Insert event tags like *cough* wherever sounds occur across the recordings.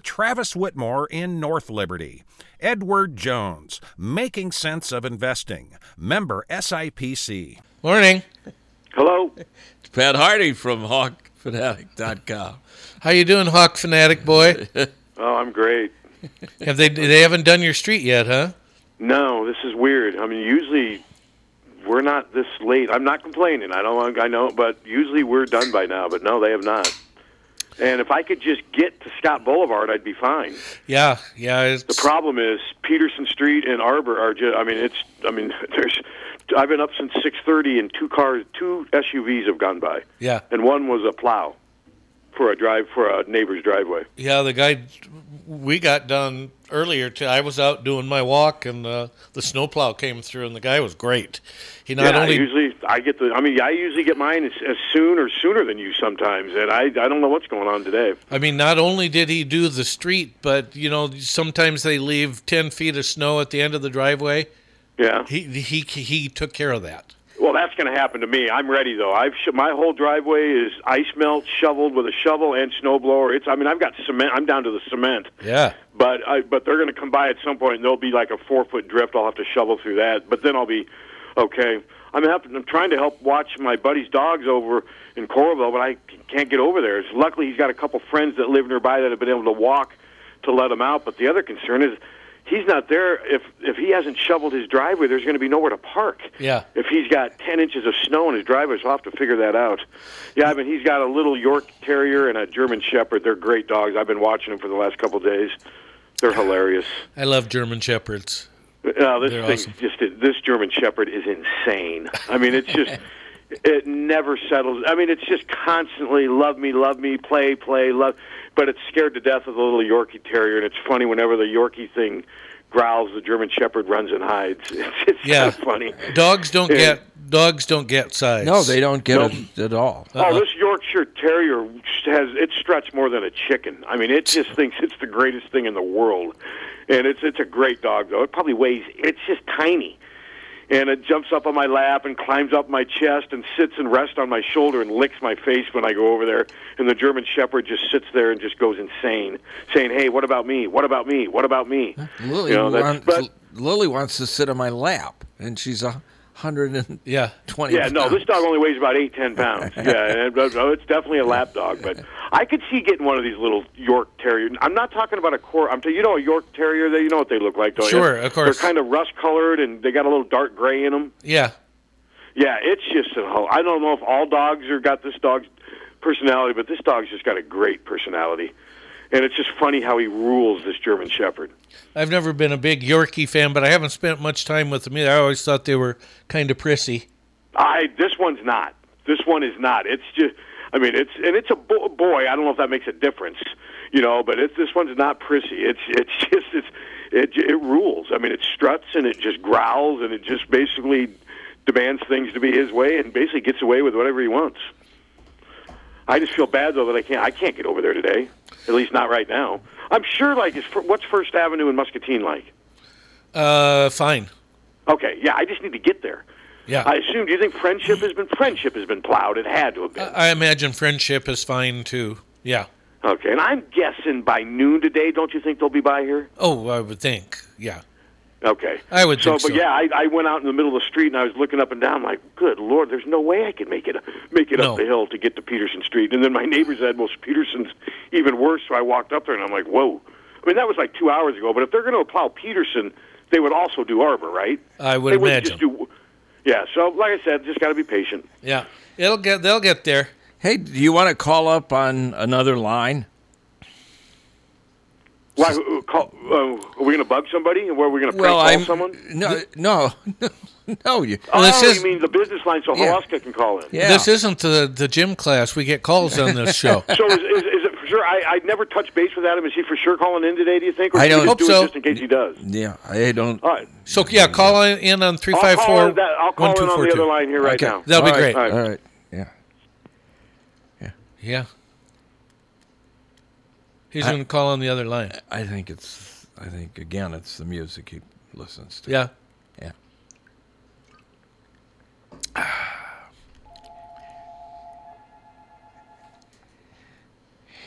Travis Whitmore in North Liberty. Edward Jones, Making Sense of Investing, member SIPC. Morning. Hello. It's Pat Harty from HawkFanatic.com. How you doing, Hawk Fanatic boy? *laughs* Oh, I'm great. Have they? They haven't done your street yet, huh? No, this is weird. I mean, usually we're not this late. I'm not complaining. I don't. I know, but usually we're done by now. But no, they have not. And if I could just get to Scott Boulevard, I'd be fine. Yeah, yeah. It's, The problem is Peterson Street and Arbor are just. I mean, it's. I mean, *laughs* there's. I've been up since 6:30, and two cars, two SUVs have gone by, yeah, and one was a plow for a drive for a neighbor's driveway. yeah. The guy we got done earlier. T- I was out doing my walk, and uh, the snowplow came through, and the guy was great. He not yeah, only usually I get the. I mean, I usually get mine as, as soon or sooner than you sometimes, and I I don't know what's going on today. I mean, not only did he do the street, but you know, sometimes they leave ten feet of snow at the end of the driveway. Yeah. He he he took care of that. Well, that's going to happen to me. I'm ready though. I've sh- my whole driveway is ice melt shoveled with a shovel and snow blower. It's. I mean, I've got cement. I'm down to the cement. Yeah. But I, but they're going to come by at some point, and there'll be like a four foot drift. I'll have to shovel through that, but then I'll be okay. I'm, helping, I'm trying to help watch my buddy's dogs over in Coralville, but I can't get over there. It's, Luckily, he's got a couple friends that live nearby that have been able to walk to let him out. But the other concern is he's not there. If if he hasn't shoveled his driveway, there's going to be nowhere to park. Yeah. If he's got 10 inches of snow in his driveway, so I'll have to figure that out. Yeah, I mean, he's got a little York Terrier and a German Shepherd. They're great dogs. I've been watching them for the last couple of days. They're hilarious. I love German shepherds. No, this They're thing's awesome. just this German Shepherd is insane. I mean, it's just *laughs* it never settles. I mean, it's just constantly love me, love me, play, play, love. But it's scared to death of the little Yorkie Terrier, and it's funny whenever the Yorkie thing growls, the German Shepherd runs and hides. *laughs* It's, it's Yeah. kind of funny. Dogs don't Yeah. get dogs don't get size. No, they don't get Nope. it at all. Uh-uh. Oh, this Yorkshire Terrier has it stretched more than a chicken. I mean, it just thinks it's the greatest thing in the world, and it's it's a great dog though. It probably weighs. It's just tiny, and it jumps up on my lap and climbs up my chest and sits and rests on my shoulder and licks my face when I go over there. And the German Shepherd just sits there and just goes insane, saying, "Hey, what about me? What about me? What about me?" Lily, You know, wants, but- Lily wants to sit on my lap, and she's a hundred and Yeah. twenty. Yeah, no, this dog only weighs about eight, ten pounds. *laughs* Yeah, and, no, it's definitely a lap dog. But I could see getting one of these little York Terrier. I'm not talking about a core. I'm telling you, know a York Terrier. They, you know what they look like, don't Sure, you? of course. They're kind of rust colored and they got a little dark gray in them. Yeah. Yeah, it's just a whole. I don't know if all dogs are got this dog's personality, but this dog's just got a great personality. And it's just funny how he rules this German Shepherd. I've never been a big Yorkie fan, but I haven't spent much time with them either. I always thought they were kind of prissy. I this one's not. This one is not. It's just. I mean, it's and it's a bo- boy. I don't know if that makes a difference, you know. But it's this one's not prissy. It's it's *laughs* just it's it it rules. I mean, it struts and it just growls and it just basically demands things to be his way and basically gets away with whatever he wants. I just feel bad though that I can't I can't get over there today. At least not right now. I'm sure. Like, is, what's First Avenue in Muscatine like? Uh, fine. Okay, yeah. I just need to get there. Yeah. I assume. Do you think friendship has been friendship has been plowed? It had to have been. I imagine friendship is fine too. Yeah. Okay, and I'm guessing by noon today. Don't you think they'll be by here? Oh, I would think. Yeah. Okay. I would so, think but yeah, I, I went out in the middle of the street and I was looking up and down, like, good lord, there's no way I could make it make it No. up the hill to get to Peterson Street. And then my neighbors said, well, Peterson's even worse. So I walked up there and I'm like, whoa. I mean, that was like two hours ago. But if they're going to plow Peterson, they would also do Arbor, right? I would they wouldn't imagine. Just do, yeah. So, like I said, just got to be patient. Yeah. It'll get. They'll get there. Hey, do you want to call up on another line? Why? Call, uh, are we going to bug somebody? Or are we going to prank well, call I'm someone? no, no, *laughs* no. You, Oh, this is- you mean the business line so Yeah. Halaska can call in? yeah. This isn't the the gym class. We get calls on this show. *laughs* So is, is, is it for sure? I, I never touch base with Adam. Is he for sure calling in today? Do you think? Or I don't- just do Hope so. just in case he does. yeah, I don't. All right. So yeah, call in on three I'll call, in that, I'll call in on the other line here right Okay. now. That'll be All right, great. All right. All right. Yeah. Yeah. He's going to call on the other line. I think it's. I think again, it's the music he listens to. Yeah. Yeah.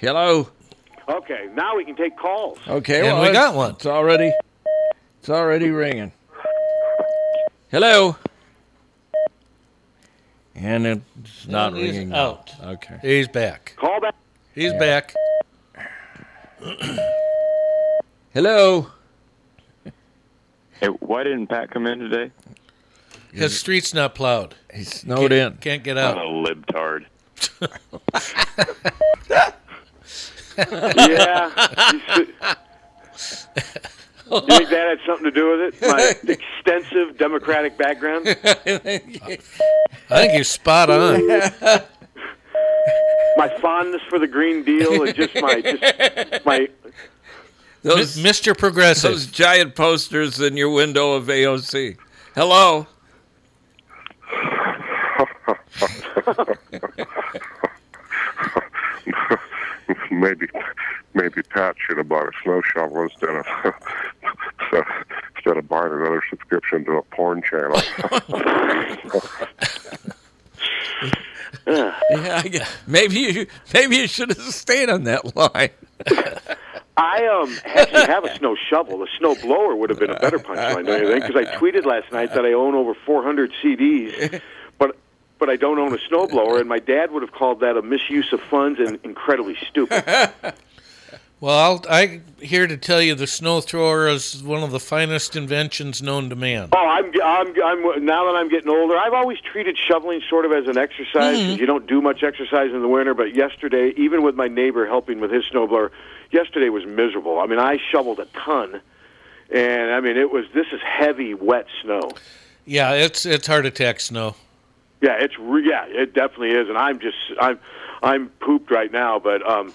Hello. Okay, now we can take calls. Okay. And well, we got one. It's already. It's already ringing. Hello. And it's not he's ringing. out. Okay. He's back. Call back. He's back. *clears throat* Hello. Hey, why didn't Pat come in today? His street's not plowed. He's snowed in. Can't get What out. a libtard. *laughs* Yeah. you, *laughs* you think that had something to do with it? My *laughs* extensive Democratic background. I think you're spot on. *laughs* My fondness for the Green Deal and just my just my. Those Mr. Progressive. those giant posters in your window of AOC. Hello. *laughs* maybe maybe Pat should have bought a snow shovel instead of *laughs* instead of buying another subscription to a porn channel. *laughs* Yeah, I guess, maybe you maybe you should have stayed on that line. *laughs* I um actually have a snow shovel. A snow blower would have been a better punchline, don't you think? Because I tweeted last night that I own over 400 CDs, but but I don't own a snow blower, and my dad would have called that a misuse of funds and incredibly stupid. *laughs* Well, I'll, I'm here to tell you the snow thrower is one of the finest inventions known to man. Oh, I'm, I'm, I'm, now that I'm getting older, I've always treated shoveling sort of as an exercise 'cause you don't do much exercise in the winter. But yesterday, even with my neighbor helping with his snowblower, yesterday was miserable. I mean, I shoveled a ton, and I mean, it was this is heavy, wet snow. Yeah, it's it's heart attack snow. Yeah, it's re- yeah, it definitely is, and I'm just I'm I'm pooped right now, but um,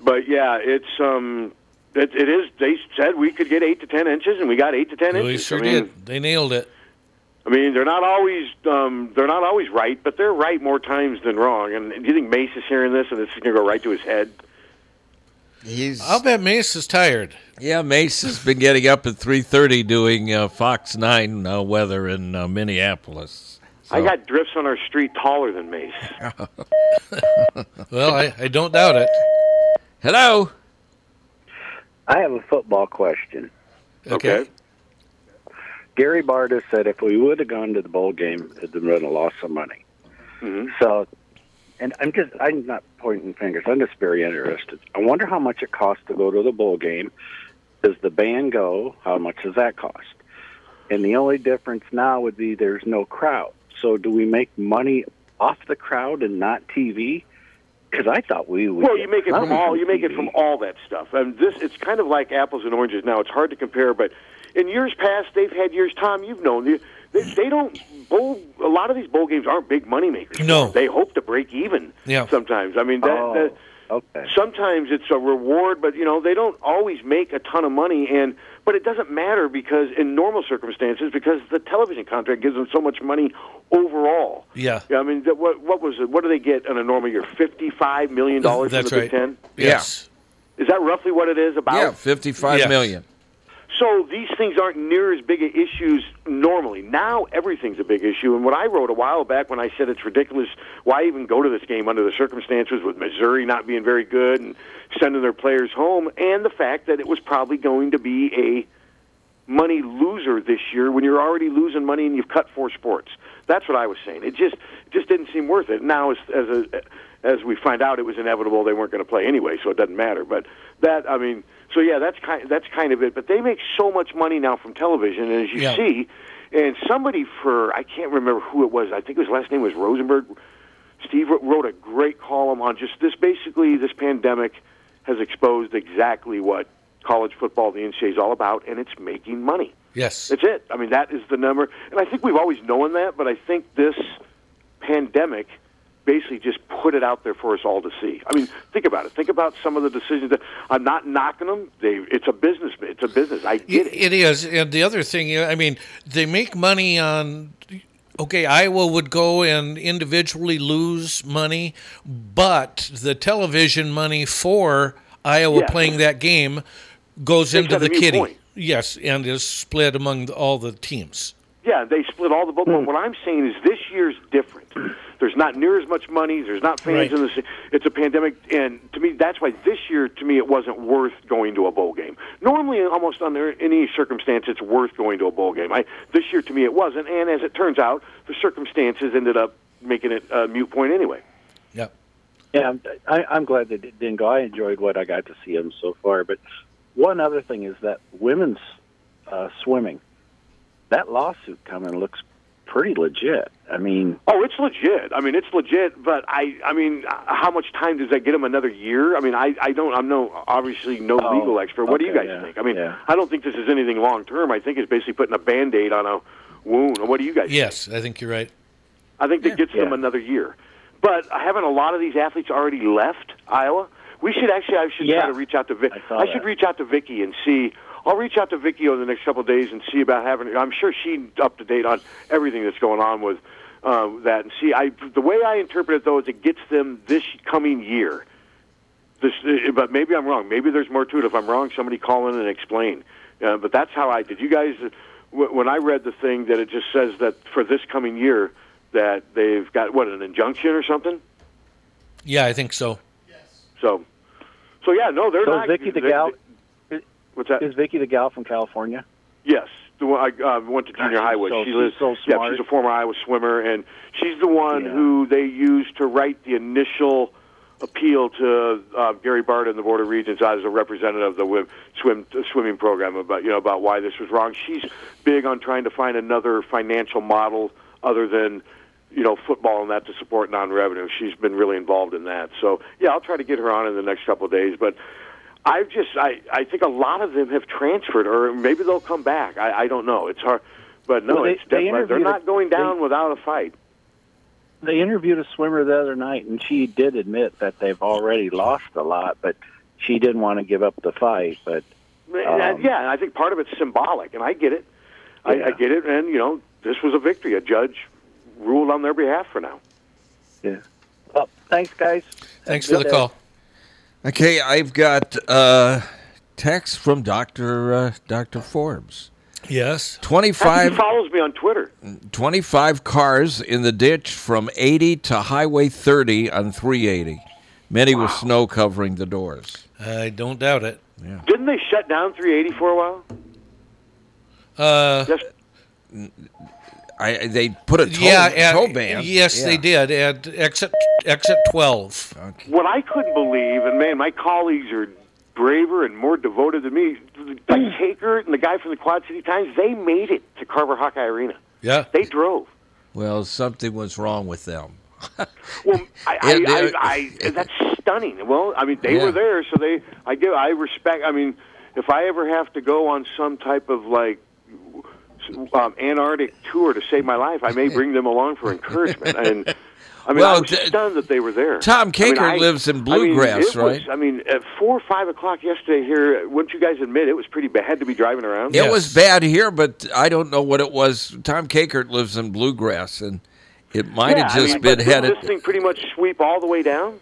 but yeah, it's um. It, it is. They said we could get eight to ten inches, and we got eight to ten We inches. sure I mean, did. They nailed it. I mean, they're not always um, they're not always right, but they're right more times than wrong. And do you think Mace is hearing this and this is going to go right to his head? He's I'll bet Mace is tired. yeah. Mace has been getting up at three thirty doing uh, Fox Nine uh, weather in uh, Minneapolis. I got drifts on our street taller than Mace. *laughs* Well, I, I don't doubt it. Hello. I have a football question. Okay. Gary Barta said if we would have gone to the bowl game, it would have lost some money. Mhm. So, and I'm just, I'm not pointing fingers. I'm just very interested. I wonder how much it costs to go to the bowl game. Does the band go? How much does that cost? And the only difference now would be there's no crowd. So, do we make money off the crowd and not TV? Because I thought we would. Well, you make it from all you make it from all that stuff. And this it's kind of like apples and oranges now. It's hard to compare, but in years past, they've had years. Tom, you've known they, they, they don't bowl. A lot of these bowl games aren't big money makers. No. they hope to break even. Yeah. sometimes. I mean that. Oh, that okay. sometimes it's a reward, but you know they don't always make a ton of money, and but it doesn't matter because in normal circumstances, because the television contract gives them so much money overall. Yeah. Yeah, I mean, what what was it? What do they get in a normal year? Fifty-five million dollars from That's the Big right. Ten. Yes. Is that roughly what it is? About. Yeah, fifty-five Yes. million. So these things aren't near as big issues normally. Now everything's a big issue. And what I wrote a while back when I said it's ridiculous, why even go to this game under the circumstances with Missouri not being very good and sending their players home, and the fact that it was probably going to be a money loser this year when you're already losing money and you've cut four sports. That's what I was saying. It just just didn't seem worth it. Now as as a as we find out, it was inevitable they weren't going to play anyway, so it doesn't matter. But that I mean, so yeah, that's kind that's kind of it. But they make so much money now from television, and as you Yeah. see, and somebody for I can't remember who it was. I think his last name was Rosenberg. Steve wrote a great column on just this. Basically, this pandemic has exposed exactly what college football, the NCAA is all about, and it's making money. Yes. That's it. I mean, that is the number, and I think we've always known that, but I think this pandemic basically just put it out there for us all to see. I mean, think about it. Think about some of the decisions that I'm not knocking them. They, it's a business. It's a business. I get it. It is, and the other thing, I mean, they make money on. Okay, Iowa would go and individually lose money, but the television money for Iowa Yes. playing that game goes into the kitty. point. Yes, and is split among all the teams. Yeah, they split all the. But hmm. what I'm saying is this year's different. There's not near as much money. There's not fans Right. in the. It's a pandemic, and to me, that's why this year, to me, it wasn't worth going to a bowl game. Normally, almost under any circumstance, it's worth going to a bowl game. I this year, to me, it wasn't. And as it turns out, the circumstances ended up making it a mute point anyway. Yep. Yeah, I'm, I, I'm glad that it didn't go. I enjoyed what I got to see him so far. But one other thing is that women's uh, swimming, that lawsuit coming looks pretty legit. I mean, Oh, it's legit. I mean, it's legit. But I, I mean, uh, how much time does that get him? Another year? I mean, I, I don't. I'm no obviously no Oh, legal expert. What do you guys yeah, think? I mean, yeah. I don't think this is anything long term. I think it's basically putting a band aid on a wound. What do you guys? Yes, I think you're right. I think that gets them another year. But haven't a lot of these athletes already left Iowa? We should actually. I should Yeah. try to reach out to Vic. I I should reach out to Vicky and see. I'll reach out to Vicky over the next couple of days and see about having. I'm sure she's up to date on everything that's going on with um, that. And see, I the way I interpret it though is it gets them this coming year. This, uh, but maybe I'm wrong. Maybe there's more to it. If I'm wrong, somebody call in and explain. Uh, but that's how I did. You guys, uh, when I read the thing that it just says that for this coming year that they've got what an injunction or something. Yeah, I think so. Yes. So, so yeah, no, they're so not. is Vicky the they- gal? What's that? Is Vicky the gal from California? Yes, the one I uh, went to junior high with. so- she she's lives. so Yeah, she's a former Iowa swimmer, and she's the one Yeah. who they used to write the initial appeal to uh, Gary Barta and the Board of Regents as a representative of the wi- swim uh, swimming program about you know about why this was wrong. She's big on trying to find another financial model other than you know football and that to support non-revenue. She's been really involved in that. So yeah, I'll try to get her on in the next couple of days, but. I've just I, I think a lot of them have transferred, or maybe they'll come back. I, I don't know. It's hard, but no, Well, they- it's they definitely they're not going down they- without a fight. They interviewed a swimmer the other night, and she did admit that they've already lost a lot, but she didn't want to give up the fight. But And, uh, um, yeah, and I think part of it's symbolic, and I get it. I, I get it, and you know, this was a victory. A judge ruled on their behalf for now. yeah. Well, thanks, guys. Thanks Have for the day. call. Okay, I've got uh, text from Doctor uh, Doctor Forbes. Yes. I think he 25, follows me on Twitter. 25 cars in the ditch from 80 to Highway 30 on 380. Many with snow covering the doors. I don't doubt it. Didn't they shut down 380 for a while? Uh, Just I they put a tow, yeah, at- tow ban. yes, they did at exit exit twelve. what I couldn't believe, and man, my colleagues are braver and more devoted than me. Like *clears throat* Taker and the guy from the Quad City Times, they made it to Carver Hawkeye Arena. Yeah, They drove. Well, something was wrong with them. *laughs* Well, I, I, Yeah, I, I, *laughs* that's stunning. Well, I mean, they Yeah. were there, so they. I give. I respect. I mean, if I ever have to go on some type of like um, Antarctic tour to save my life, I may bring them along for encouragement. *laughs* And I mean, Well, I was t- stunned that they were there. Tom I mean, Kakert I- lives in I mean, Bluegrass, was- right? I mean, at four or five o'clock yesterday here, wouldn't you guys admit it was pretty bad to be driving around? It Yes. was bad here, but I don't know what it was. Tom Kakert lives in Bluegrass, and it might Yeah, have I just mean, been but didn't headed. This thing pretty much sweep all the way down.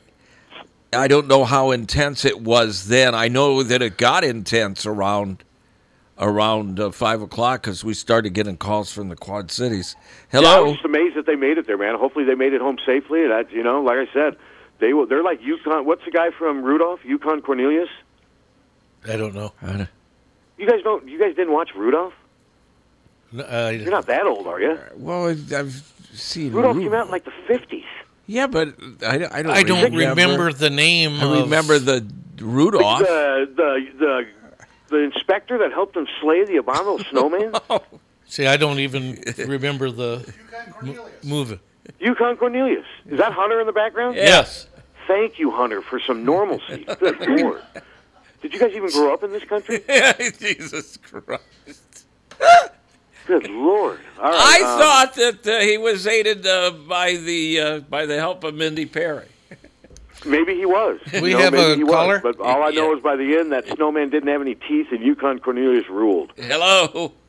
I don't know how intense it was then. I know that it got intense around around uh, five o'clock because we started getting calls from the Quad Cities. Yeah, I Hello. was just amazed that they made it there, man. Hopefully, they made it home safely. That you know, like I said, they will. They're like Yukon. What's the guy from Rudolph? Yukon Cornelius. I don't know. Uh, You guys don't. You guys didn't watch Rudolph? Uh, You're not that old, are you? well, I've seen Rudolph Ru- came out in like the fifties. Yeah, but I, I don't. I don't remember the name. I of- remember the Rudolph. The the the the inspector that helped him slay the abominable *laughs* snowman. See, I don't even remember the m- movie. Yukon Cornelius. Is that Hunter in the background? Yes. Thank you, Hunter, for some normalcy. Good *laughs* lord. Did you guys even grow up in this country? *laughs* Jesus Christ. Good lord! All right, I um, thought that uh, he was aided uh, by the uh, by the help of Mindy Perry. Maybe he was. We You know, have a he was. caller? But all I know Yeah. is by the end that snowman didn't have any teeth, and Yukon Cornelius ruled. Hello. *laughs*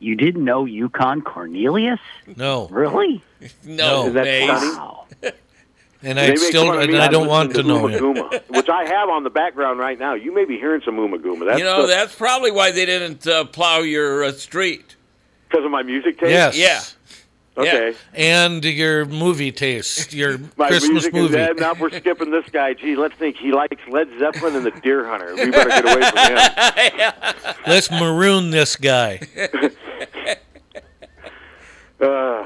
You didn't know Yukon Cornelius? No, Really? No, Is that Mace. funny? Wow. and I still fun of and I don't want to listening know him. Gooma, *laughs* which I have on the background right now. You may be hearing some Ummagumma. That's You know, the- that's probably why they didn't uh, plow your uh, street. because of my music taste. Yes. Yeah. Okay. And your movie taste, *laughs* your My Christmas music movie. is dead. Now we're skipping this guy. Gee, let's think he likes Led Zeppelin and the Deer Hunter. We better get away from him. *laughs* Let's maroon this guy. *laughs* Uh,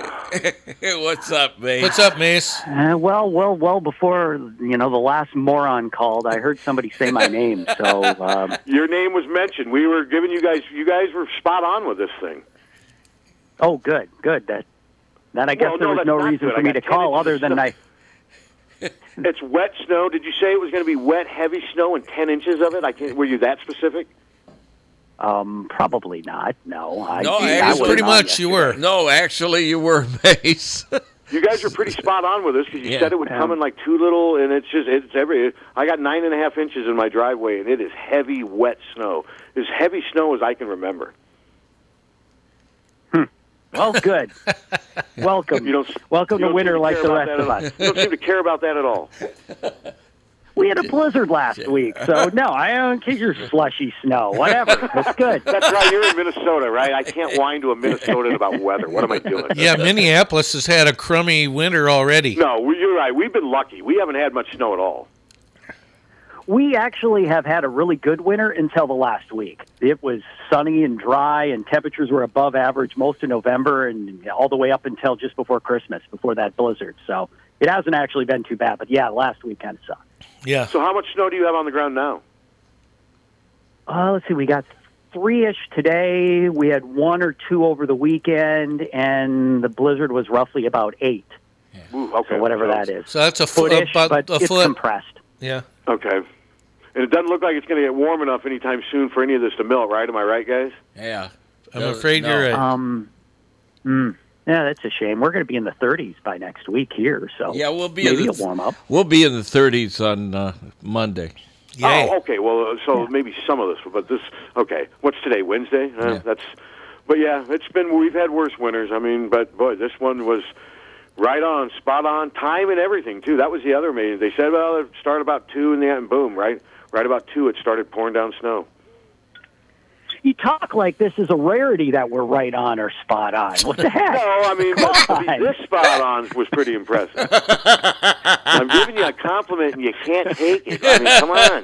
What's up, Mace? What's up, Mace? Uh, well, well, well, before, you know, the last moron called, I heard somebody say my name. So, um, your name was mentioned. We were giving you guys. You guys were spot on with this thing. oh, good, good. That, then I guess Well, there no, was no reason good. for me to call other than snow. I. *laughs* It's wet snow. Did you say it was going to be wet, heavy snow, and ten inches of it? I can't. Were you that specific? Um, probably not. No, I, No, I I was was Pretty much you were. No, actually, you were *laughs* Mace. You guys were pretty spot on with this because you Yeah. said it would come in like two little, and it's just it's every. I got nine and a half inches in my driveway, and it is heavy, wet snow. As heavy snow as I can remember. Well, *laughs* good. Welcome. You don't. Welcome you to winter like the rest of us. You don't seem to care about that at all. *laughs* We had a blizzard last week, so *laughs* no, I don't care your slushy snow. Whatever, that's good. That's right. You're in Minnesota, right? I can't whine to a Minnesotan about weather. What am I doing? Yeah, Minneapolis has had a crummy winter already. No, you're right. We've been lucky. We haven't had much snow at all. We actually have had a really good winter until the last week. It was sunny and dry, and temperatures were above average most of November and all the way up until just before Christmas, before that blizzard. So it hasn't actually been too bad. But yeah, last week kind of sucked. Yeah. So, how much snow do you have on the ground now? Uh, let's see, we got three ish today. We had one or two over the weekend, and the blizzard was roughly about eight. Ooh, okay. So whatever that is. So that's a foot Footish, about but a it's foot. compressed. Yeah. Okay. And it doesn't look like it's going to get warm enough anytime soon for any of this to melt, right? Am I right, guys? yeah. I'm No, afraid no. you're right. Um, mm, yeah, that's a shame. We're going to be in the 30s by next week here, so Yeah, we'll be maybe in a the, warm up. We'll be in the 30s on uh, Monday. Yay. Oh, okay. Well, uh, so maybe some of this, but this. Okay. What's today? Wednesday. Uh, Yeah. That's. But yeah, it's been. We've had worse winters. I mean, but boy, this one was right on, spot on, time and everything too. That was the other amazing. They said, well, it started about two, and then boom, right, right about two, it started pouring down snow. You talk like this is a rarity that we're right on or spot on. What the heck? *laughs* No, I mean, but to be on. this spot on was pretty impressive. I'm giving you a compliment, and you can't take it. I mean, come on.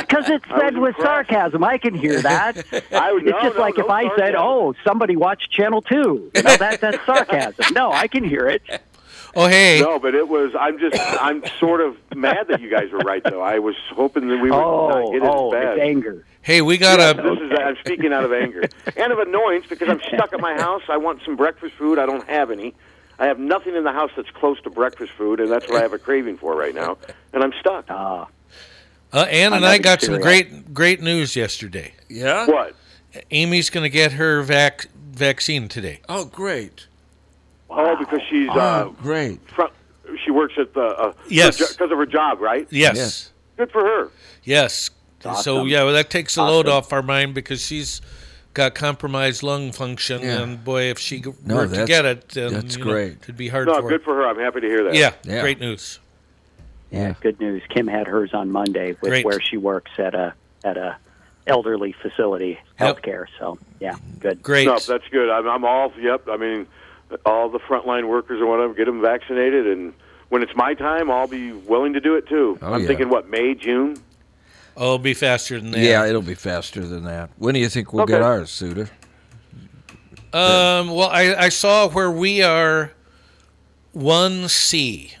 Because it's said with impressed. sarcasm. I can hear that. *laughs* I would- it's no, just no, like no if I said, "Oh, somebody watched Channel 2. You know, that that's sarcasm. No, I can hear it. Oh, hey. No, but it was. I'm just. I'm sort of mad that you guys were right, though. I was hoping that we would Oh, not get oh, as bad. it's anger. Hey, we got Yeah, a. *laughs* this is. I'm speaking out of anger and of annoyance because I'm stuck at my house. I want some breakfast food. I don't have any. I have nothing in the house that's close to breakfast food, and that's what I have a craving for right now. And I'm stuck. Uh, Uh, Ann and I'm I got some great great news yesterday. Yeah? What? Amy's going to get her vac- vaccine today. Oh, great. Oh, because she's uh, oh, great. front. She works at the uh, Yes. because of her job, right? Yes. Yes. Good for her. Yes. So yeah, well, that takes a load off our mind because she's got compromised lung function, Yeah. and boy, if she No, were to get it, then, that's you know, great. it'd be hard No, for good her. for her. I'm happy to hear that. Yeah, Yeah. great news. yeah, good news. Kim had hers on Monday with Great. where she works at a at a elderly facility, Yep. healthcare. So yeah, good. Great. No, that's good. I'm, I'm all. Yep. I mean, all the frontline workers or whatever, get them vaccinated, and when it's my time, I'll be willing to do it too. Oh, I'm yeah. thinking what May, June. Oh, it'll be faster than that. Yeah, it'll be faster than that. When do you think we'll get Okay. ours, Suter? Um, well, I, I saw where we are 1C,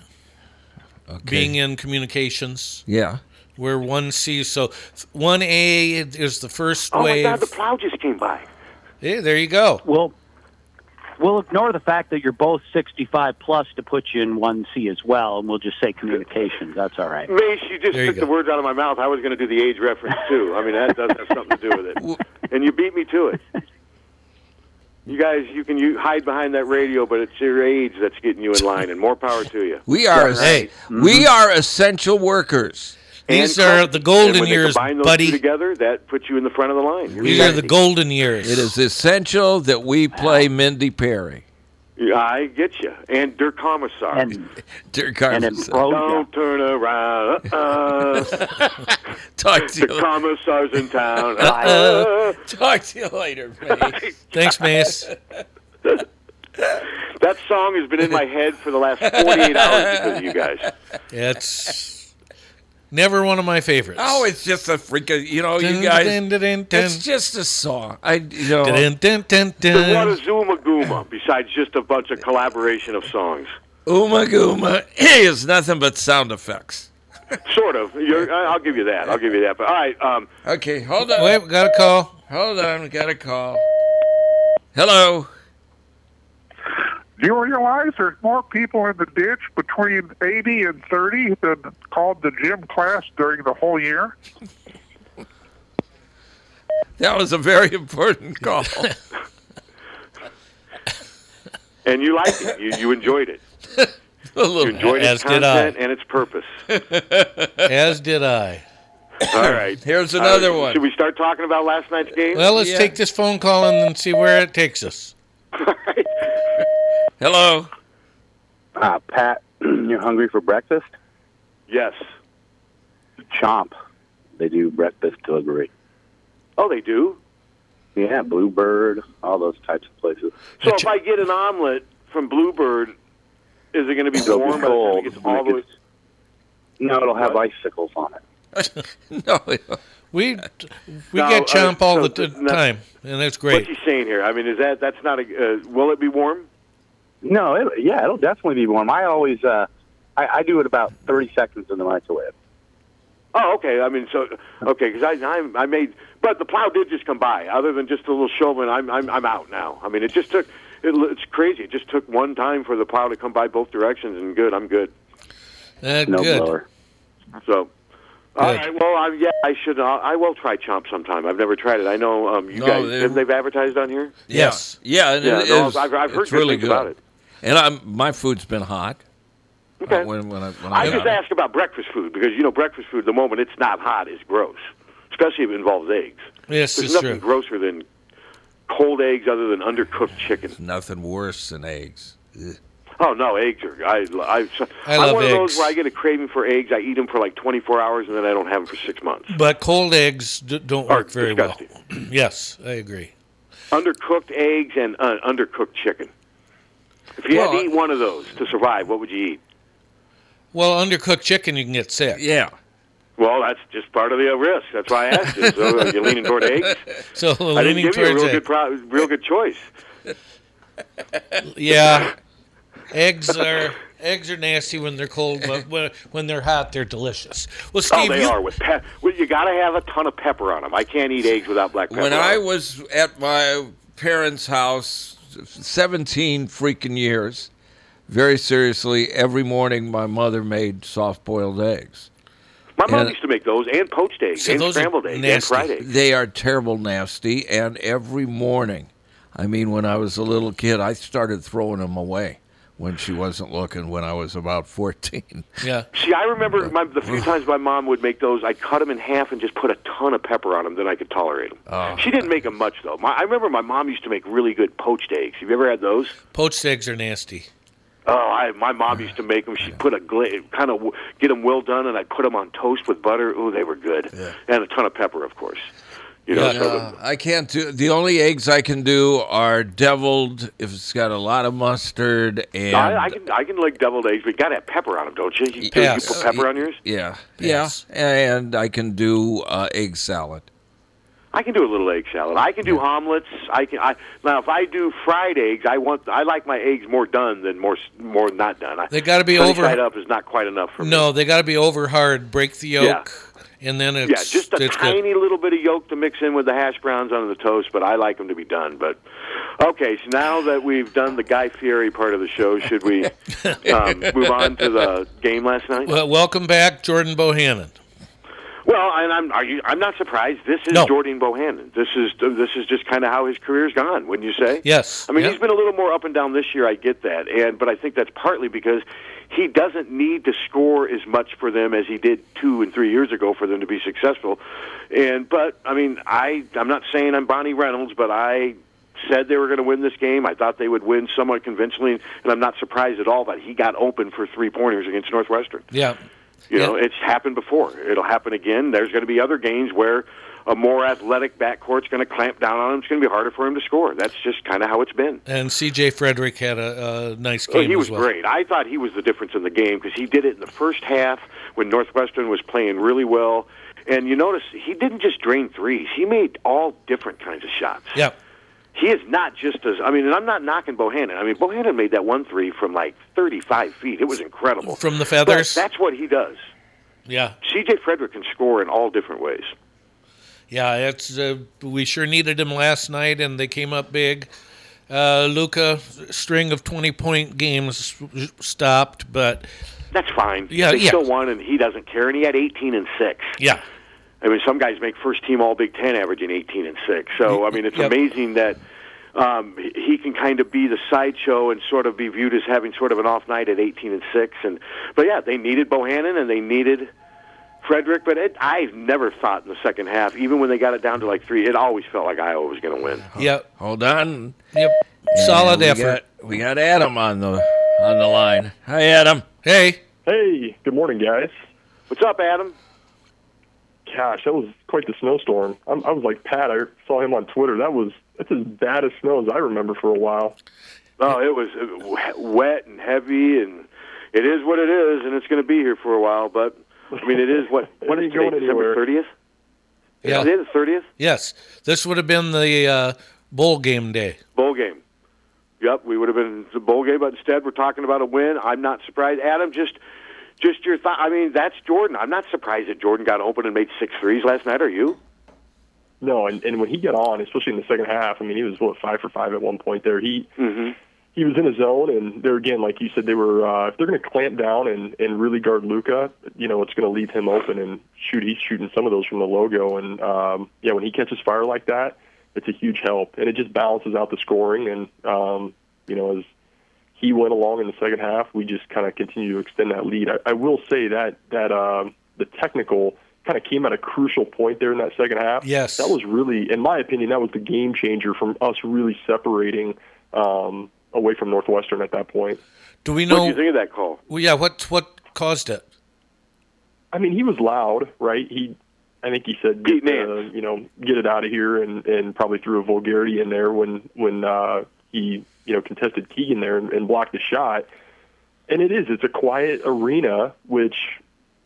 Okay. being in communications. yeah. We're 1C. So 1A is the first Oh my. God, the plow just came by. Hey, there you go. Well, we'll ignore the fact that you're both 65 plus to put you in 1C as well, and we'll just say communications. That's all right. Mace, you just There you took go. the words out of my mouth. I was going to do the age reference too. I mean, that does have something to do with it, and you beat me to it. *laughs* You guys, you can you hide behind that radio, but it's your age that's getting you in line, and more power to you. We are Hey. we mm-hmm. are essential workers. These And are the golden and when years, they combine those buddy. Two together, that puts you in the front of the line. You're These are the golden years. It is essential that we play Mindy Perry. Yeah, I get you. And Der Kommissar. And Dear and Carmen. Don't turn around. Uh, *laughs* talk to the you. commissar's in town. Uh, Talk to you later, *laughs* mate. Thanks, Mace. that song has been in my head for the last 48 hours because of you guys. It's never one of my favorites. Oh, it's just a freaking, you know, Dun, you guys. dun, dun, dun, dun. It's just a song. I, you know, Dun, dun, dun, So what dun. is Ummagumma besides just a bunch of collaboration of songs? Ummagumma *clears throat* is nothing but sound effects. *laughs* Sort of. You're, I- I'll give you that. I'll give you that. But all right, um, Okay, hold on. Wait, we got a call. Hold on, we got a call. Hello. Do you realize there's more people in the ditch between 80 and 30 than called the gym class during the whole year? That was a very important call. and you liked it. You, you enjoyed it. *laughs* a You little. enjoyed As its did I. content and its purpose. *laughs* As did I. All right. *laughs* Here's another Uh, one. Should we start talking about last night's game? Well, let's Yeah. take this phone call and then see where it takes us. Hello. Uh, Pat, *clears throat* you're hungry for breakfast? yes. Chomp. They do breakfast delivery. Oh, they do. Yeah, Bluebird, all those types of places. So if I get an omelet from Bluebird, is it going to be It'll warm by the cold it gets all the way? No, it'll have icicles on it. *laughs* No. We we No, get uh, chomp all so the t- time, and that's What's great. he saying here? I mean, is that that's not a? Uh, will it be warm? No, it, yeah, it'll definitely be warm. I always, uh, I, I do it about 30 seconds in the microwave. Oh, okay. I mean, so okay, because I, I I made, but the plow did just come by. Other than just a little showman, I'm I'm I'm out now. I mean, it just took. It, it's crazy. It just took one time for the plow to come by both directions, and good. I'm good. Uh, No good. blower. So. All Good. right. Well, I, yeah, I should. Uh, I will try Chomp sometime. I've never tried it. I know um, you No, guys. they- Have they've advertised on here? Yes. Yeah, and Yeah. it no, is- I've, I've heard it's good really things good. about it. And I'm, my food's been hot. Okay. Uh, when, when I, when I, I just it. ask about breakfast food because you know breakfast food. The moment it's not hot is gross, especially if it involves eggs. Yes, There's nothing true. grosser than cold eggs other than undercooked chicken. Nothing worse than eggs. Ugh. Oh no, eggs are. I I, I am love one of those where I get a craving for eggs. I eat them for like 24 hours and then I don't have them for six months. But cold eggs d- don't Are work very disgusting. well. *clears throat* yes, I agree. Undercooked eggs and uh, undercooked chicken. If you had to eat one of those to survive, what would you eat? Well, undercooked chicken, you can get sick. Yeah. Well, that's just part of the uh, risk. That's why I asked you. So are you leaning toward eggs? *laughs* So I didn't leaning give you a real good, pro- real good choice. Yeah, eggs are eggs are nasty when they're cold, but when, when they're hot, they're delicious. Well, Oh, Steve, they you, are with pe- well, you got to have a ton of pepper on them. I can't eat eggs without black pepper. When I was at my parents' house, 17 freaking years, very seriously, every morning my mother made soft boiled eggs. my mom and- used to make those and poached eggs So and scrambled eggs and nasty. fried eggs. They are terrible nasty, and every morning, I mean, when I was a little kid, I started throwing them away when she wasn't looking when I was about *laughs* 14. yeah, See, I remember my, the few times my mom would make those. I'd cut them in half and just put a ton of pepper on them. Then I could tolerate them. Oh. She didn't make them much though. My, I remember my mom used to make really good poached eggs. Have you ever had those? poached eggs are nasty. Oh, I, my mom used to make them. She'd put a gla- kind of w- get them well done, and I'd put them on toast with butter. Oh, they were good, and a ton of pepper, of course. You know, Yeah. so Uh, I can't do the only eggs I can do are deviled if it's got a lot of mustard and the, I, I can I can like deviled eggs, but you got to have pepper on them, don't you? You, Yes. you put pepper on yours? yeah Yes. yeah and I can do uh, egg salad. I can do a little egg salad. I can do omelets. I can. I, now, if I do fried eggs, I want. I like my eggs more done than more s- more not done. They got to be over. side up is not quite enough for me. No, they got to be over hard. Break the Yeah. And then it's Yeah, just a tiny good. little bit of yolk to mix in with the hash browns on the toast, but I like them to be done. But okay, so now that we've done the Guy Fieri part of the show, should we *laughs* um, move on to the game last night? Well, welcome back, Jordan Bohannon. Well, and I'm are you, I'm not surprised. This is No. Jordan Bohannon. This is this is just kind of how his career's gone, wouldn't you say? Yes. I mean, Yeah. he's been a little more up and down this year. I get that, and but I think that's partly because he doesn't need to score as much for them as he did two and three years ago for them to be successful. And but I mean, I I'm not saying I'm Bonnie Reynolds, but I said they were going to win this game. I thought they would win somewhat convincingly, and I'm not surprised at all that he got open for three pointers against Northwestern. Yeah. You Yeah. know, it's happened before. It'll happen again. There's going to be other games where a more athletic backcourt's going to clamp down on him. It's going to be harder for him to score. That's just kind of how it's been. And C.J. Fredrick had a, a nice Oh, game he as was well. great. I thought he was the difference in the game because he did it in the first half when Northwestern was playing really well. And you notice he didn't just drain threes; he made all different kinds of shots. Yeah. He is not just as I mean, and I'm not knocking Bohannon. I mean, Bohannon made that one three from like 35 feet. It was incredible. From the But feathers. that's what he does. Yeah. C.J. Fredrick can score in all different ways. Yeah, it's uh, we sure needed him last night, and they came up big. Uh, Luca string of twenty point games stopped, but That's fine. Yeah, they yeah. still won, and he doesn't care. And he had 18 and six. yeah, I mean, some guys make first team All Big Ten averaging 18 and six. So I mean, it's Yep. amazing that um, he- he can kind of be the sideshow and sort of be viewed as having sort of an off night at 18 and six. And but yeah, they needed Bohannon and they needed Fredrick. But it, I've never thought in the second half, even when they got it down to like three, it always felt like Iowa was going to win. yep, Hold on. yep. Solid we effort. Got, we got Adam on the on the line. Hi, Adam. Hey, Hey, good morning, guys. What's up, Adam? Gosh, that was quite the snowstorm. I'm, I was like Pat. I saw him on Twitter. That was that's as bad as snow as I remember for a while. Oh, it was uh, wet and heavy, and it is what it is, and it's going to be here for a while. But I mean, it is what *laughs* It what ain't is today? going December anywhere. thirtieth. Yeah. Is it the thirtieth? yes, this would have been the uh, bowl game day. Bowl game. Yep, we would have been the bowl game, but instead we're talking about a win. I'm not surprised. Adam, just just your thought. I mean, that's Jordan. I'm not surprised that Jordan got open and made six threes last night. Are you? No, and, and when he got on, especially in the second half, I mean, he was what five for five at one point there. He Mm-hmm. He was in his zone, and there again, like you said, they were uh, if they're going to clamp down and and really guard Luca, you know, it's going to leave him open and shoot. He's shooting some of those from the logo, and um, yeah, when he catches fire like that, it's a huge help, and it just balances out the scoring. And um, you know, as he went along in the second half, we just kind of continue to extend that lead. I, I will say that that um, the technical kind of came at a crucial point there in that second half. Yes. that was really, in my opinion, that was the game changer from us really separating um, away from Northwestern at that point. Do we know? What do know? you think of that call? Well, yeah, what what caused it? I mean, he was loud, right? He, I think he said, get, uh, you know, get it out of here, and and probably threw a vulgarity in there when when uh, he, you know, contested Keegan there and, and blocked the shot. And it is, it's a quiet arena, which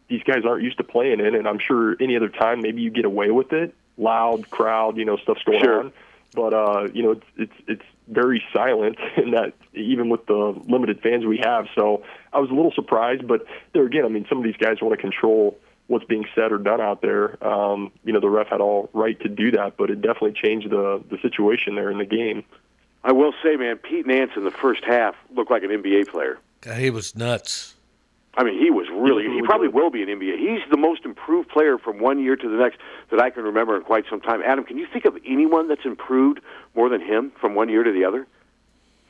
these guys aren't used to playing in, and I'm sure any other time maybe you get away with it, loud crowd, you know, stuff's going Sure. on. But uh, you know, it's it's it's very silent *laughs* in that even with the limited fans we have. So I was a little surprised, but there again, I mean, some of these guys want to control what's being said or done out there. Um, you know, the ref had all right to do that, but it definitely changed the the situation there in the game. I will say, man, Pete Nance in the first half looked like an NBA player. God, he was nuts. I mean, he was really. He was probably will be an NBA. He's the most improved player from one year to the next that I can remember in quite some time. Adam, can you think of anyone that's improved more than him from one year to the other?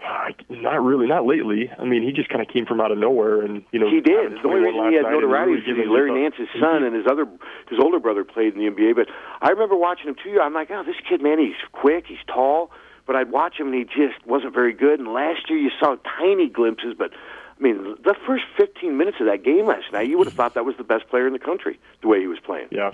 Uh, Not really, not lately. I mean, he just kind of came from out of nowhere, and you know, He did. The only 21 reason he had notoriety is because Larry Nance's son and his other his older brother played in the NBA. But I remember watching him two years. I'm like, oh, this kid, man, he's quick, he's tall. But I'd watch him and he just wasn't very good. And last year you saw tiny glimpses, but I mean, the first 15 minutes of that game last night, you would have thought that was the best player in the country the way he was playing. Yeah.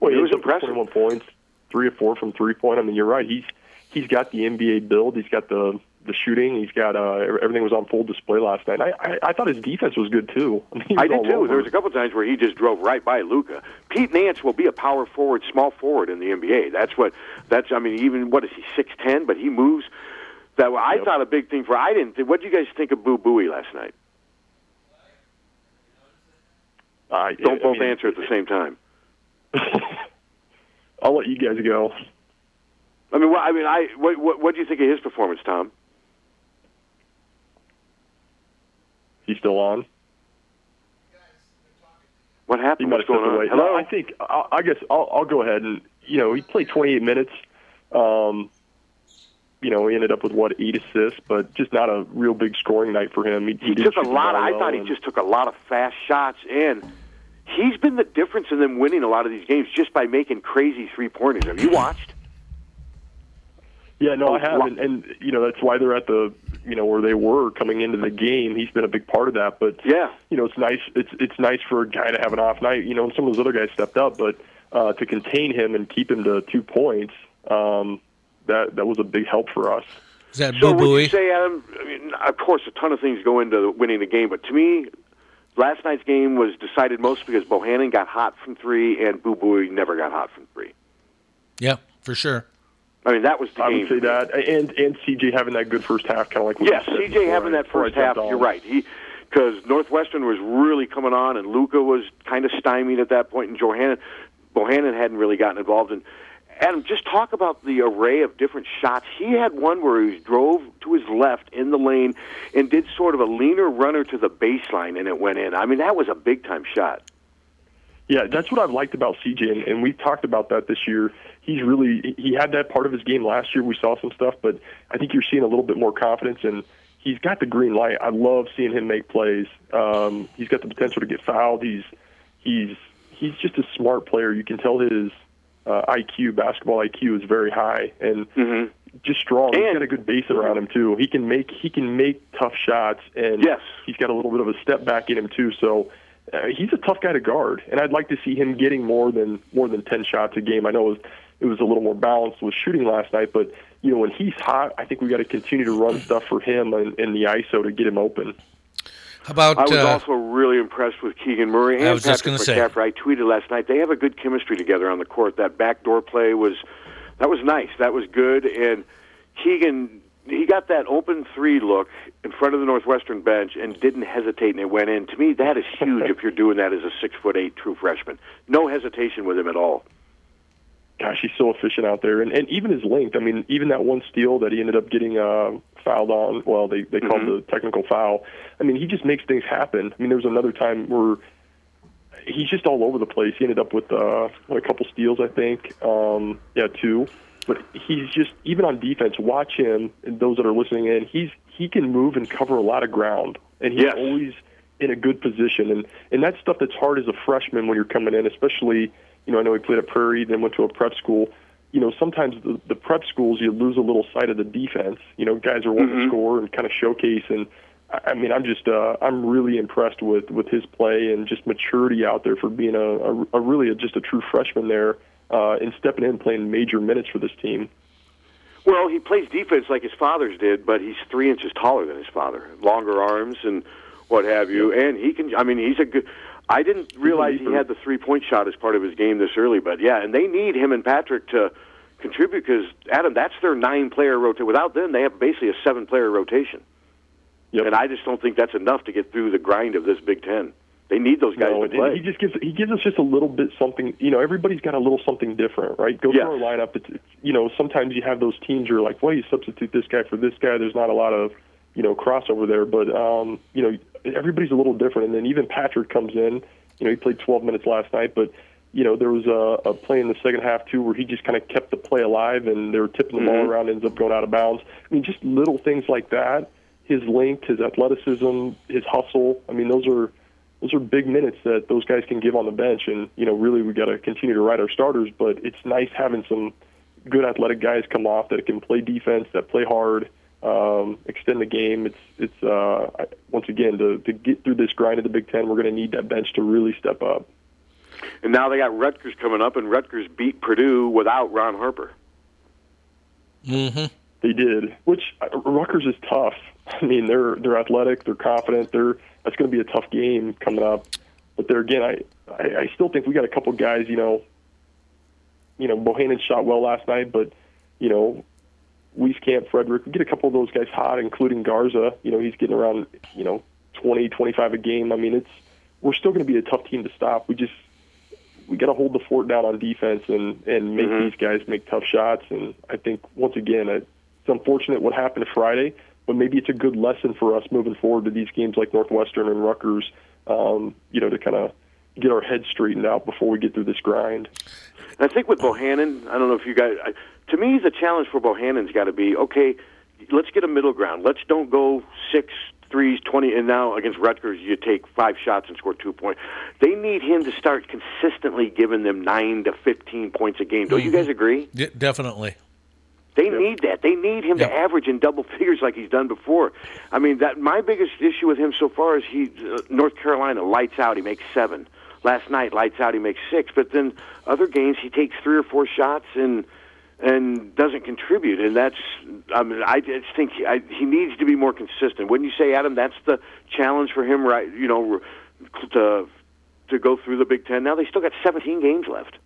Well, It he was was impressive. 21 points, three or four from three point. I mean, you're right. He's he's got the NBA build. He's got the the shooting. He's got uh, everything was on full display last night. I, I I thought his defense was good too. *laughs* I, mean, I did too. over. There was a couple times where he just drove right by Luca. Pete Nance will be a power forward, small forward in the NBA. That's what. That's. I mean, even what is he six ten? But he moves. That I Yep. thought a big thing for. I didn't. What did you guys think of Boo Buie last night? Uh, Don't I both mean, answer at the same time. *laughs* I'll let you guys go. I mean, what, I mean, I what, what what do you think of his performance, Tom? He's still on. What happened? What's going on? away. Hello. No, I think I, I guess I'll, I'll go ahead and you know he played 28 minutes. Um, you know he ended up with what eight assists, but just not a real big scoring night for him. He, he did took a lot. I thought he just took a lot of fast shots, and he's been the difference in them winning a lot of these games just by making crazy three pointers. Have you watched? Yeah, no, Oh, I have, and, and you know that's why they're at the you know where they were coming into the game. He's been a big part of that, but Yeah. you know it's nice. It's it's nice for a guy to have an off night. You know, and some of those other guys stepped up, but uh, to contain him and keep him to two points, um, that that was a big help for us. Is that So Boo would you say, Adam? I mean, of course, a ton of things go into winning the game, but to me, last night's game was decided most because Bohannon got hot from three and Boo Buie never got hot from three. Yeah, for sure. I mean, that was the I game. would say that, and and CJ having that good first half, kind of like what Yes, you CJ before having I- that first half. You're right. He because Northwestern was really coming on, and Luka was kind of stymied at that point, and Johannan Bohannon hadn't really gotten involved. And Adam, just talk about the array of different shots. He had one where he drove to his left in the lane and did sort of a leaner runner to the baseline, and it went in. I mean, that was a big time shot. Yeah, that's what I've liked about CJ, and, and we've talked about that this year. He's really he had that part of his game last year. We saw some stuff, but I think you're seeing a little bit more confidence, and he's got the green light. I love seeing him make plays. Um, he's got the potential to get fouled. He's he's he's just a smart player. You can tell his uh, IQ, basketball IQ, is very high, and just strong. He's got a good base around him too. He can make he can make tough shots, and Yes. he's got a little bit of a step back in him too. So uh, he's a tough guy to guard, and I'd like to see him getting more than more than ten shots a game. I know it was, it was a little more balanced with shooting last night, but you know when he's hot, I think we got to continue to run stuff for him in, in the ISO to get him open. About I was uh, also really impressed with Keegan Murray and I was just Patrick gonna say. I tweeted last night they have a good chemistry together on the court. That backdoor play was that was nice. That was good. And Keegan he got that open three look in front of the Northwestern bench and didn't hesitate and it went in. To me, that is huge *laughs* if you're doing that as a six foot eight true freshman. No hesitation with him at all. Gosh, he's so efficient out there, and and even his length. I mean, even that one steal that he ended up getting uh, fouled on. Well, they they called the technical foul. I mean, he just makes things happen. I mean, there was another time where he's just all over the place. He ended up with uh, what, a couple steals, I think. Um, yeah, two. But he's just even on defense. Watch him, and those that are listening in. He's he can move and cover a lot of ground, and he's Yes. always in a good position. And and that's stuff that's hard as a freshman when you're coming in, especially. You know, I know he played at Prairie, then went to a prep school. You know, sometimes the, the prep schools you lose a little sight of the defense. You know, guys are wanting to score and kind of showcase. And I mean, I'm just uh, I'm really impressed with with his play and just maturity out there for being a, a, a really a, just a true freshman there uh, and stepping in playing major minutes for this team. Well, he plays defense like his father's did, but he's three inches taller than his father, longer arms and what have you. And he can. I mean, he's a good. I didn't realize he had the three point shot as part of his game this early, but yeah, and they need him and Patrick to contribute because Adam, that's their nine player rotation. Without them, they have basically a seven player rotation. Yep. And I just don't think that's enough to get through the grind of this Big Ten. They need those guys No, to play. he just gives he gives us just a little bit something. You know, everybody's got a little something different, right? Go Yes. through our lineup. It's, you know sometimes you have those teams who are like, well, you substitute this guy for this guy. There's not a lot of you know crossover there, but um, you know everybody's a little different. And then even Patrick comes in. You know, he played 12 minutes last night, but you know there was a, a play in the second half too where he just kind of kept the play alive, and they were tipping the ball mm-hmm. around, ends up going out of bounds. I mean, just little things like that. His length, his athleticism, his hustle. I mean, those are those are big minutes that those guys can give on the bench. And you know, really, we got to continue to ride our starters. But it's nice having some good athletic guys come off that can play defense, that play hard, um, extend the game. It's it's uh, I- once again to to get through this grind of the Big Ten, we're going to need that bench to really step up. and now they got Rutgers coming up, and Rutgers beat Purdue without Ron Harper. Mm-hmm. They did, which uh, Rutgers is tough. I mean, they're they're athletic, they're confident. They're that's going to be a tough game coming up. But there again, I, I I still think we got a couple guys. You know, you know, Bohannon shot well last night, but you know, Wieskamp, Fredrick, we get a couple of those guys hot, including Garza. You know, he's getting around you know 20, 25 a game. I mean, it's we're still going to be a tough team to stop. We just we got to hold the fort down on defense and and make Mhm. these guys make tough shots. And I think once again, it's unfortunate what happened Friday, but maybe it's a good lesson for us moving forward to these games like Northwestern and Rutgers. Um, you know, to kind of get our heads straightened out before we get through this grind. And I think with Bohannon, I don't know if you guys. I, to me, the challenge for Bohannon's got to be okay. Let's get a middle ground. Let's don't go six threes, twenty, and now against Rutgers, you take five shots and score two points. They need him to start consistently giving them nine to fifteen points a game. Don't you guys agree? D- definitely. They need that. They need him Yep. to average in double *laughs* figures like he's done before. I mean, that my biggest issue with him so far is he uh, North Carolina lights out. He makes seven. Last night lights out. He makes six. But then other games he takes three or four shots and and doesn't contribute. And that's I mean I just think he, I, he needs to be more consistent. Wouldn't you say, Adam? That's the challenge for him, right? You know, to to go through the Big Ten. Now they still got 17 games left.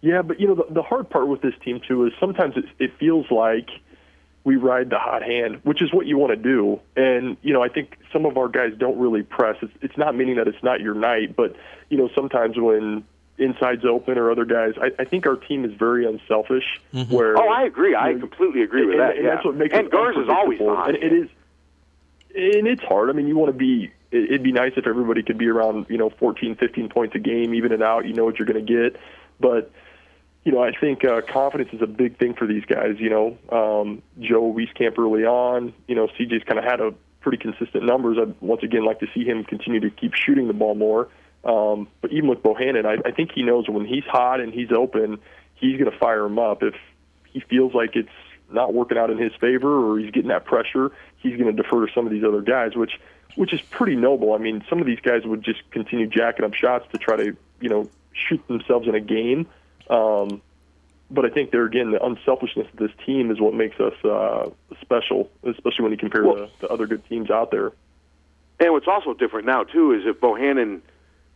Yeah, but you know the, the hard part with this team too is sometimes it, it feels like we ride the hot hand, which is what you want to do. And you know, I think some of our guys don't really press. It's, it's not meaning that it's not your night, but you know, sometimes when inside's open or other guys, I, I think our team is very unselfish. Where Oh, I agree. I know, completely agree with and, that. And yeah. that's what makes and it Garza's always unpredictable. hot. And it is, and it's hard. I mean, you want to be. it- It'd be nice if everybody could be around, you know, 14, 15 points a game, even it out. You know what you're going to get, but you know, I think uh, confidence is a big thing for these guys. You know, um, Joe Wieskamp early on. You know, CJ's kind of had a pretty consistent numbers. I'd once again like to see him continue to keep shooting the ball more. Um, but even with Bohannon, I, I think he knows when he's hot and he's open, he's going to fire him up. If he feels like it's not working out in his favor or he's getting that pressure, he's going to defer to some of these other guys, which which is pretty noble. I mean, some of these guys would just continue jacking up shots to try to you know shoot themselves in a game. Um, but I think there again, the unselfishness of this team is what makes us uh, special, especially when you compare Well- to, to other good teams out there. And what's also different now too is if Bohannon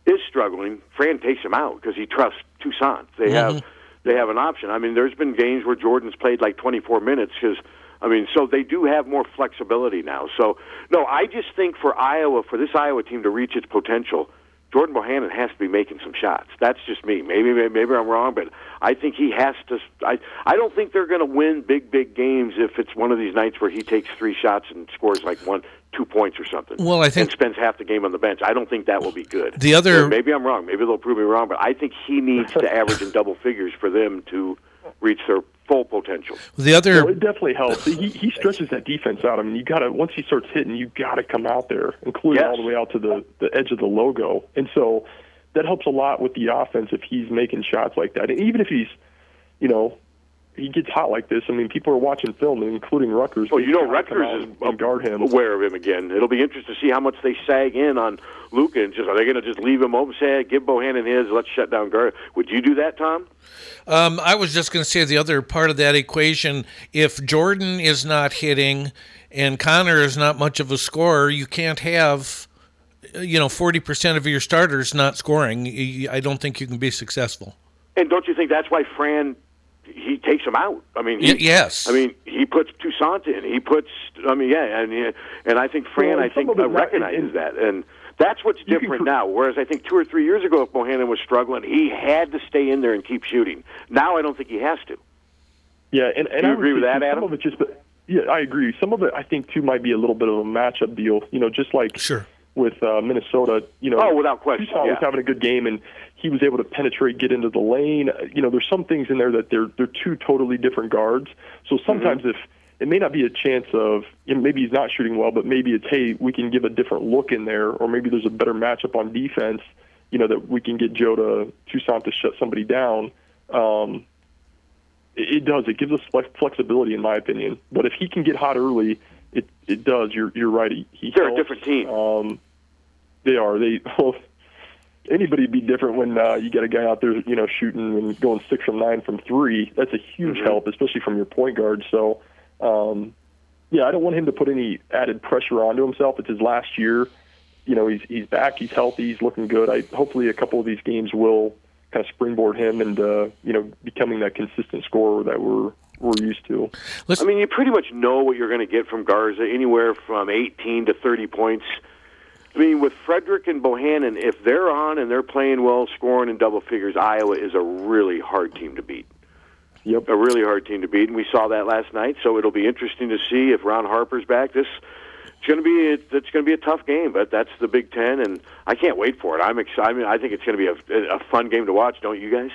is struggling, Fran takes him out because he trusts Toussaint. They have mm-hmm. they have an option. I mean, there's been games where Jordan's played like 24 minutes because. I mean, so they do have more flexibility now. So, no, I just think for Iowa, for this Iowa team to reach its potential, Jordan Bohannon has to be making some shots. That's just me. Maybe maybe I'm wrong, but I think he has to. I I don't think they're going to win big big games if it's one of these nights where he takes three shots and scores like one two points or something. Well, I think- and spends half the game on the bench. I don't think that will be good. The other- Or maybe I'm wrong. Maybe they'll prove me wrong, but I think he needs to average in double figures for them to reach their full potential. The other Well, it definitely helps. He he stretches that defense out. I mean, you got to once he starts hitting, you got to come out there, including Yes. all the way out to the the edge of the logo. And so that helps a lot with the offense if he's making shots like that. And even if he's, you know, he gets hot like this. I mean, people are watching film, including Rutgers. Well, you know, They Rutgers is and guard him. aware of him again. It'll be interesting to see how much they sag in on Luka and just are they going to just leave him open? Say, hey, give Bohannon his. Let's shut down Gar. Would you do that, Tom? Um, I was just going to say the other part of that equation. If Jordan is not hitting and Connor is not much of a scorer, you can't have, uh, you know, forty percent of your starters not scoring. i don't think you can be successful. And don't you think that's why Fran he takes him out? I mean, he, Y- yes. I mean, he puts Toussaint in. He puts. I mean, yeah, and and I think Fran, Well, I think, some uh, it not- recognizes that, and that's what's You can different now. Whereas I think two or three years ago, if Bohannon was struggling, he had to stay in there and keep shooting. Now I don't think he has to. Yeah, and, and Do you I agree with that, Adam? Some of it just, but, yeah, I agree. Some of it, I think, too, might be a little bit of a matchup deal. You know, just like Sure. with uh, Minnesota. You know, Oh, without question, Toussaint was yeah. having a good game, and he was able to penetrate, get into the lane. You know, there's some things in there that they're they're two totally different guards. So sometimes Mm-hmm. if it may not be a chance of you know, maybe he's not shooting well, but maybe it's hey, we can give a different look in there, or maybe there's a better matchup on defense. You know that we can get Joe to Toussaint to shut somebody down. Um, it, it does. It gives us flex- flexibility, in my opinion. But if he can get hot early, it it does. You're you're right. He, he They're a different team. Um, they are. They *laughs* well, anybody'd be different when uh, you get a guy out there, you know, shooting and going six from nine from three. That's a huge Mhm. help, especially from your point guard. So, um, yeah, I don't want him to put any added pressure onto himself. It's his last year. You know, he's he's back. He's healthy. He's looking good. I hopefully a couple of these games will kind of springboard him and uh, you know becoming that consistent scorer that we're we're used to. Let's I mean, you pretty much know what you're going to get from Garza, anywhere from 18 to 30 points. I mean, with Fredrick and Bohannon, if they're on and they're playing well, scoring in double figures, Iowa is a really hard team to beat. Yep. A really hard team to beat, and we saw that last night. So it'll be interesting to see if Ron Harper's back. This it's going to be it's going to be a tough game, but that's the Big Ten, and I can't wait for it. I'm excited. I, mean, I think it's going to be a, a fun game to watch. Don't you guys?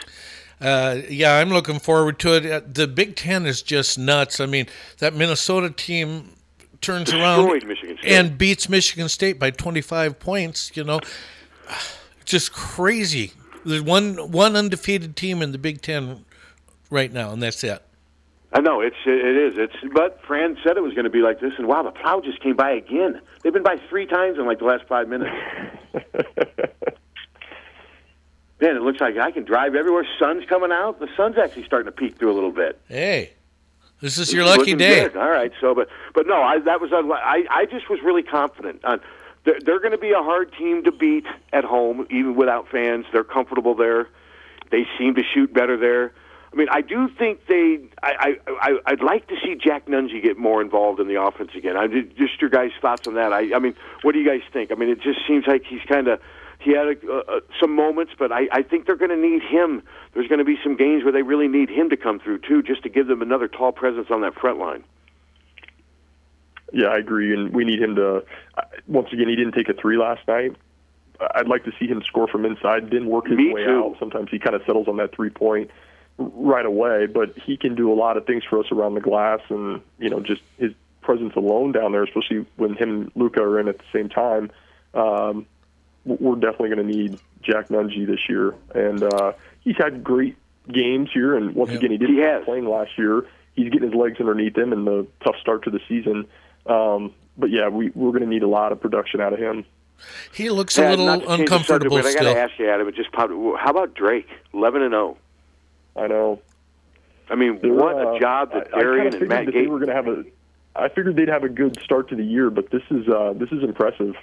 Uh, yeah, I'm looking forward to it. Uh, the Big Ten is just nuts. I mean, that Minnesota team turns Destroyed around and beats Michigan State by 25 points. You know, *sighs* just crazy. There's one one undefeated team in the Big Ten right now, and that's it. I know it's it is it's but Fran said it was going to be like this, and wow, the plow just came by again. They've been by three times in like the last five minutes. *laughs* Man, it looks like I can drive everywhere. Sun's coming out. The sun's actually starting to peek through a little bit. Hey, this is your lucky day. good. All right, so but but no, I that was I I just was really confident. On, they're they're going to be a hard team to beat at home, even without fans. They're comfortable there. They seem to shoot better there. I mean, I do think they. I, I, I I'd like to see Jack Nunge get more involved in the offense again. I just your guys' thoughts on that. I, I mean, what do you guys think? I mean, it just seems like he's kind of he had a, uh, some moments, but I, I think they're going to need him. There's going to be some games where they really need him to come through too, just to give them another tall presence on that front line. Yeah, I agree, and we need him to. uh, Once again, he didn't take a three last night. I'd like to see him score from inside. Didn't work his Me way too. out. Sometimes he kind of settles on that three point right away, but he can do a lot of things for us around the glass, and you know, just his presence alone down there, especially when him and Luka are in at the same time. Um, we're definitely going to need Jack Nunge this year, and uh, he's had great games here. And once again, he didn't He playing last year. He's getting his legs underneath him, and the tough start to the season. Um, but yeah, we, we're going to need a lot of production out of him. He looks Yeah, a little to change the uncomfortable subject, but I got to ask you, Adam. It just popped. How about Drake? Eleven and zero. I know. I mean, They're, what uh, a job that I, I Darian and Matt figured Gates. were going to have a. I figured they'd have a good start to the year, but this is uh, this is impressive.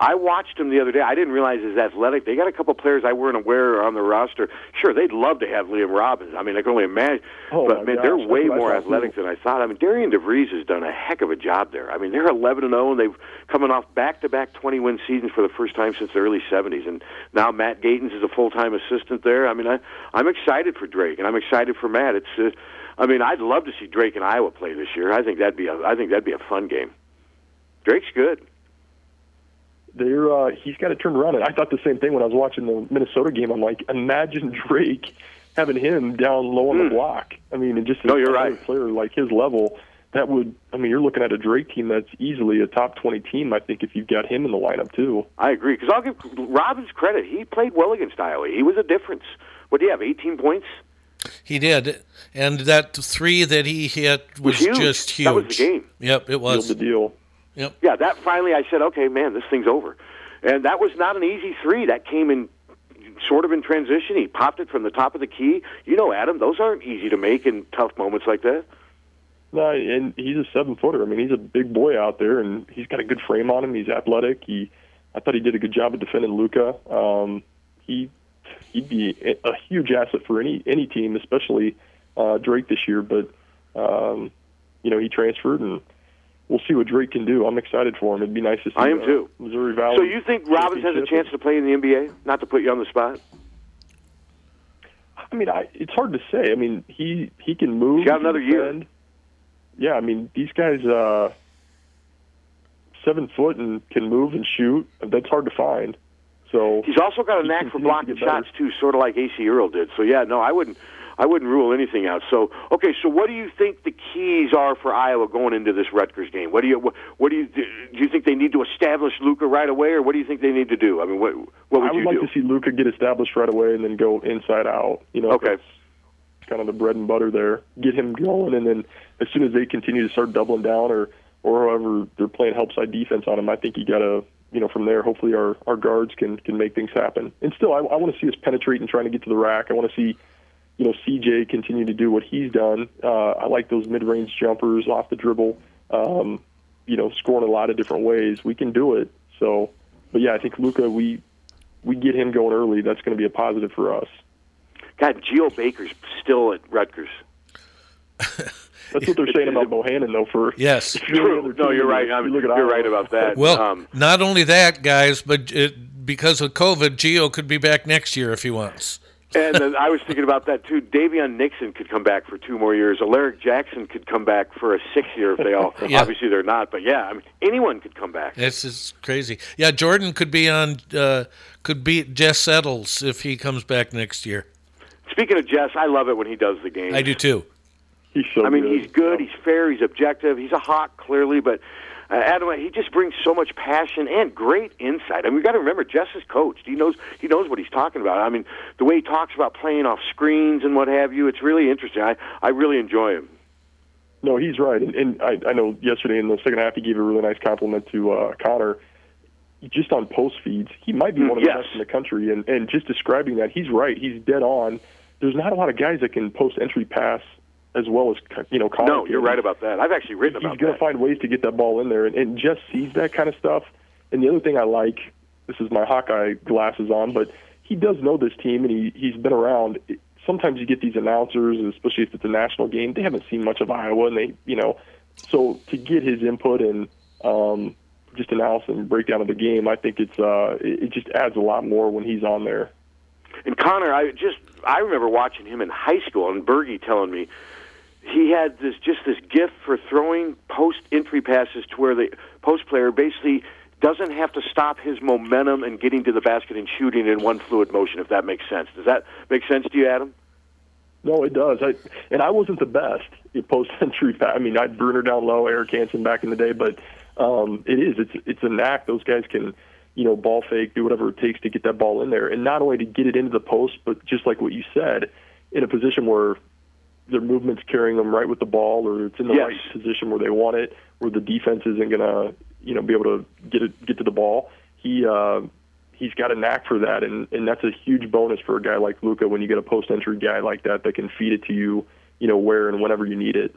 I watched him the other day. I didn't realize he's athletic. They got a couple players I weren't aware on the roster. Sure, they'd love to have Liam Robbins. I mean, I can only imagine. Oh, but man, gosh, they're way more athletic than I thought. I mean, Darian DeVries has done a heck of a job there. I mean, they're 11 and 0, and they've coming off back-to-back 20-win seasons for the first time since the early 70s. And now Matt Gatens is a full-time assistant there. I mean, I, I'm excited for Drake, and I'm excited for Matt. It's. Uh, I mean, I'd love to see Drake and Iowa play this year. I think that'd be a. I think that'd be a fun game. Drake's good. They're uh, he's got to turn around. And I thought the same thing when I was watching the Minnesota game. I'm like, imagine *laughs* Drake having him down low on the block. I mean, and just Hmm. No, you're another right. player like his level. That would, I mean, you're looking at a Drake team that's easily a top 20 team. I think if you've got him in the lineup too. I agree because I'll give Robbins credit. He played well against Iowa. He was a difference. What do you have? 18 points. He did, and that three that he hit was, Was huge. just huge. That was the game. Yep, it Sealed was. the deal. Yep. Yeah, that finally I said, okay, man, this thing's over. And that was not an easy three. That came in sort of in transition. He popped it from the top of the key. You know, Adam, those aren't easy to make in tough moments like that. No, and he's a seven footer. I mean, he's a big boy out there, and he's got a good frame on him. He's athletic. He, I thought he did a good job of defending Luka. Um, he, he'd be a, a huge asset for any any team, especially uh, Drake this year. But um, you know, he transferred, and we'll see what Drake can do. I'm excited for him. It'd be nice to see. I am uh, too. Missouri Valley. So you think Robbins has a chance to play in the NBA? Not to put you on the spot. I mean, I, it's hard to say. I mean, he he can move. He's got another year. Yeah, I mean, these guys, uh, seven foot and can move and shoot. That's hard to find. So He's also got a knack for blocking shots too, sort of like Acie Earl did. So yeah, no, I wouldn't. I wouldn't rule anything out. So okay, so what do you think the keys are for Iowa going into this Rutgers game? What do you what, what do you do you think they need to establish Luka right away, or what do you think they need to do? I mean, what what would I would you like do? to see Luka get established right away and then go inside out. You know, Okay. kind of the bread and butter there. Get him going, and then as soon as they continue to start doubling down or or however they're playing help side defense on him, I think you got to you know from there. Hopefully our our guards can can make things happen. And still, I, I want to see us penetrate and trying to get to the rack. I want to see. You know, CJ continue to do what he's done. Uh, I like those mid-range jumpers off the dribble. Um, you know, scoring a lot of different ways. We can do it. So, but yeah, I think Luka, we we get him going early. That's going to be a positive for us. God, Geo Baker's still at Rutgers. *laughs* That's what they're saying about Bohannon, though. For *laughs* Yes. True. No, you're right. I mean, you are Iowa. right about that. Well, um, not only that, guys, but it, because of COVID, Geo could be back next year if he wants. And then I was thinking about that too. Daviyon Nixon could come back for two more years. Alaric Jackson could come back for a sixth year if they all. *laughs* Yeah. Obviously, they're not, but yeah, I mean, anyone could come back. This is crazy. Yeah, Jordan could be on, uh, could beat Jess Settles if he comes back next year. Speaking of Jess, I love it when he does the game. I do too. He's so I mean, good. he's good. He's fair. He's objective. He's a hawk, clearly, but uh, Adam, he just brings so much passion and great insight. I mean, you got to remember, Jess is coached. He knows he knows what he's talking about. I mean, the way he talks about playing off screens and what have you, it's really interesting. I I really enjoy him. No, he's right, and, and I, I know yesterday in the second half he gave a really nice compliment to uh, Connor. Just on post feeds, he might be Mm, one of the yes. best in the country, and and just describing that, he's right. He's dead on. There's not a lot of guys that can post entry pass as well as you know. Connor No, you're right about that. I've actually written about. He's going to find ways to get that ball in there, and, and Jess sees that kind of stuff. And the other thing I like, this is my Hawkeye glasses on, but he does know this team, and he he's been around. Sometimes you get these announcers, especially if it's a national game, they haven't seen much of Iowa, and they, you know, so to get his input and um, just analysis and breakdown of the game, I think it's uh, it, it just adds a lot more when he's on there. And Connor, I just I remember watching him in high school, and Bergie telling me he had this just this gift for throwing post entry passes to where the post player basically doesn't have to stop his momentum and getting to the basket and shooting in one fluid motion. If that makes sense, does that make sense to you, Adam? No, it does. I and I wasn't the best at post *laughs* entry. I mean, I'd Brunner down low, Erek Hansen back in the day, but um, it is. It's it's a knack. Those guys can, you know, ball fake, do whatever it takes to get that ball in there, and not only to get it into the post, but just like what you said, in a position where their movement's carrying them right with the ball, or it's in the Yes. right position where they want it, where the defense isn't gonna, you know, be able to get it get to the ball. He uh, he's got a knack for that, and and that's a huge bonus for a guy like Luka when you get a post entry guy like that that can feed it to you, you know, where and whenever you need it.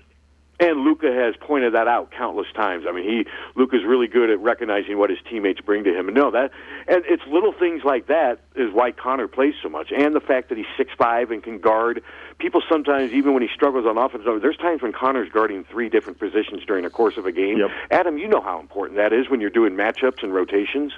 And Luka has pointed that out countless times. I mean, he Luka's really good at recognizing what his teammates bring to him. And no, that and it's little things like that is why Connor plays so much, and the fact that he's six five and can guard. People sometimes, even when he struggles on offense, there's times when Connor's guarding three different positions during the course of a game. Yep. Adam, you know how important that is when you're doing matchups and rotations.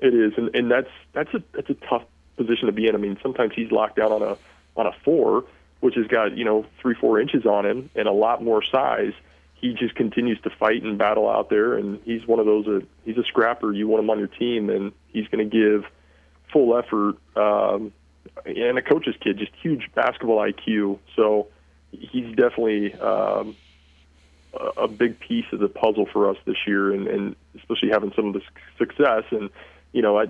It is, and, and that's that's a that's a tough position to be in. I mean, sometimes he's locked down on a on a four, which has got you know three four inches on him and a lot more size. He just continues to fight and battle out there, and he's one of those. Uh, he's a scrapper. You want him on your team, and he's going to give full effort. Um, and a coach's kid, just huge basketball IQ. So he's definitely um, a big piece of the puzzle for us this year, and, and especially having some of the success. And you know, I,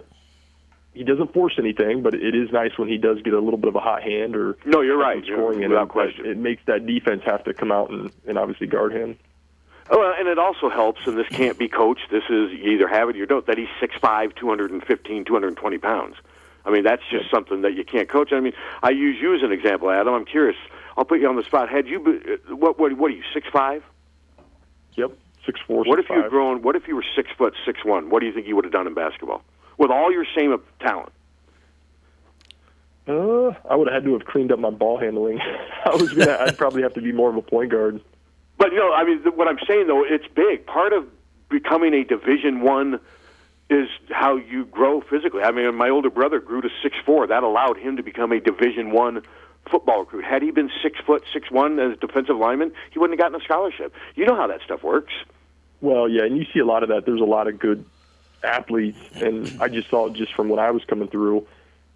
he doesn't force anything, but it is nice when he does get a little bit of a hot hand or No, you're right. scoring in without it. question. It makes that defense have to come out and, and obviously guard him. Oh, and it also helps, and this can't be coached. This is you either have it or you don't. That he's 6'5", 215, 220 pounds. I mean, that's just something that you can't coach. I mean, I use you as an example, Adam. I'm curious. I'll put you on the spot. Had you, be- uh, what, what, what are you, six five? Yep, six four. What six if you had grown? What if you were six foot six one? What do you think you would have done in basketball with all your same talent? Uh, I would have had to have cleaned up my ball handling. *laughs* I was gonna. I'd probably have to be more of a point guard. But you know, I mean, th- what I'm saying though, it's big. Part of becoming a Division One is how you grow physically. I mean, my older brother grew to six four. That allowed him to become a Division One football recruit. Had he been six foot six one as a defensive lineman, he wouldn't have gotten a scholarship. You know how that stuff works. Well, yeah, and you see a lot of that. There's a lot of good athletes, and I just saw it just from when I was coming through.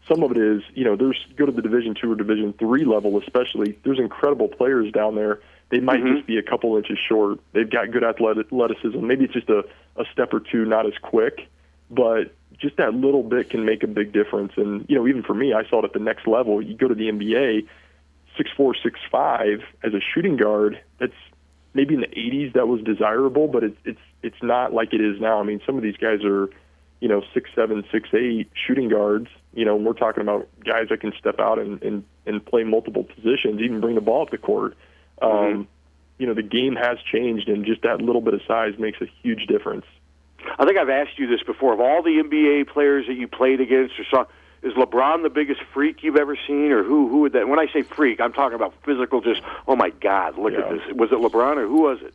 Some of it is, you know, there's go to the Division two or Division three level, especially. There's incredible players down there. They might Mhm. just be a couple inches short. They've got good athletic- athleticism. Maybe it's just a, a step or two not as quick, but just that little bit can make a big difference. And you know, even for me, I saw it at the next level. You go to the NBA, six four, six five as a shooting guard. That's maybe in the 80s that was desirable, but it's it's it's not like it is now. I mean, some of these guys are, you know, six seven, six eight shooting guards. You know, we're talking about guys that can step out and and and play multiple positions, even bring the ball up the court. Um, you know, the game has changed, and just that little bit of size makes a huge difference. I think I've asked you this before. Of all the NBA players that you played against or saw, is LeBron the biggest freak you've ever seen, or who? Who would that? When I say freak, I'm talking about physical. Just oh my God, look at this. Was it LeBron or who was it?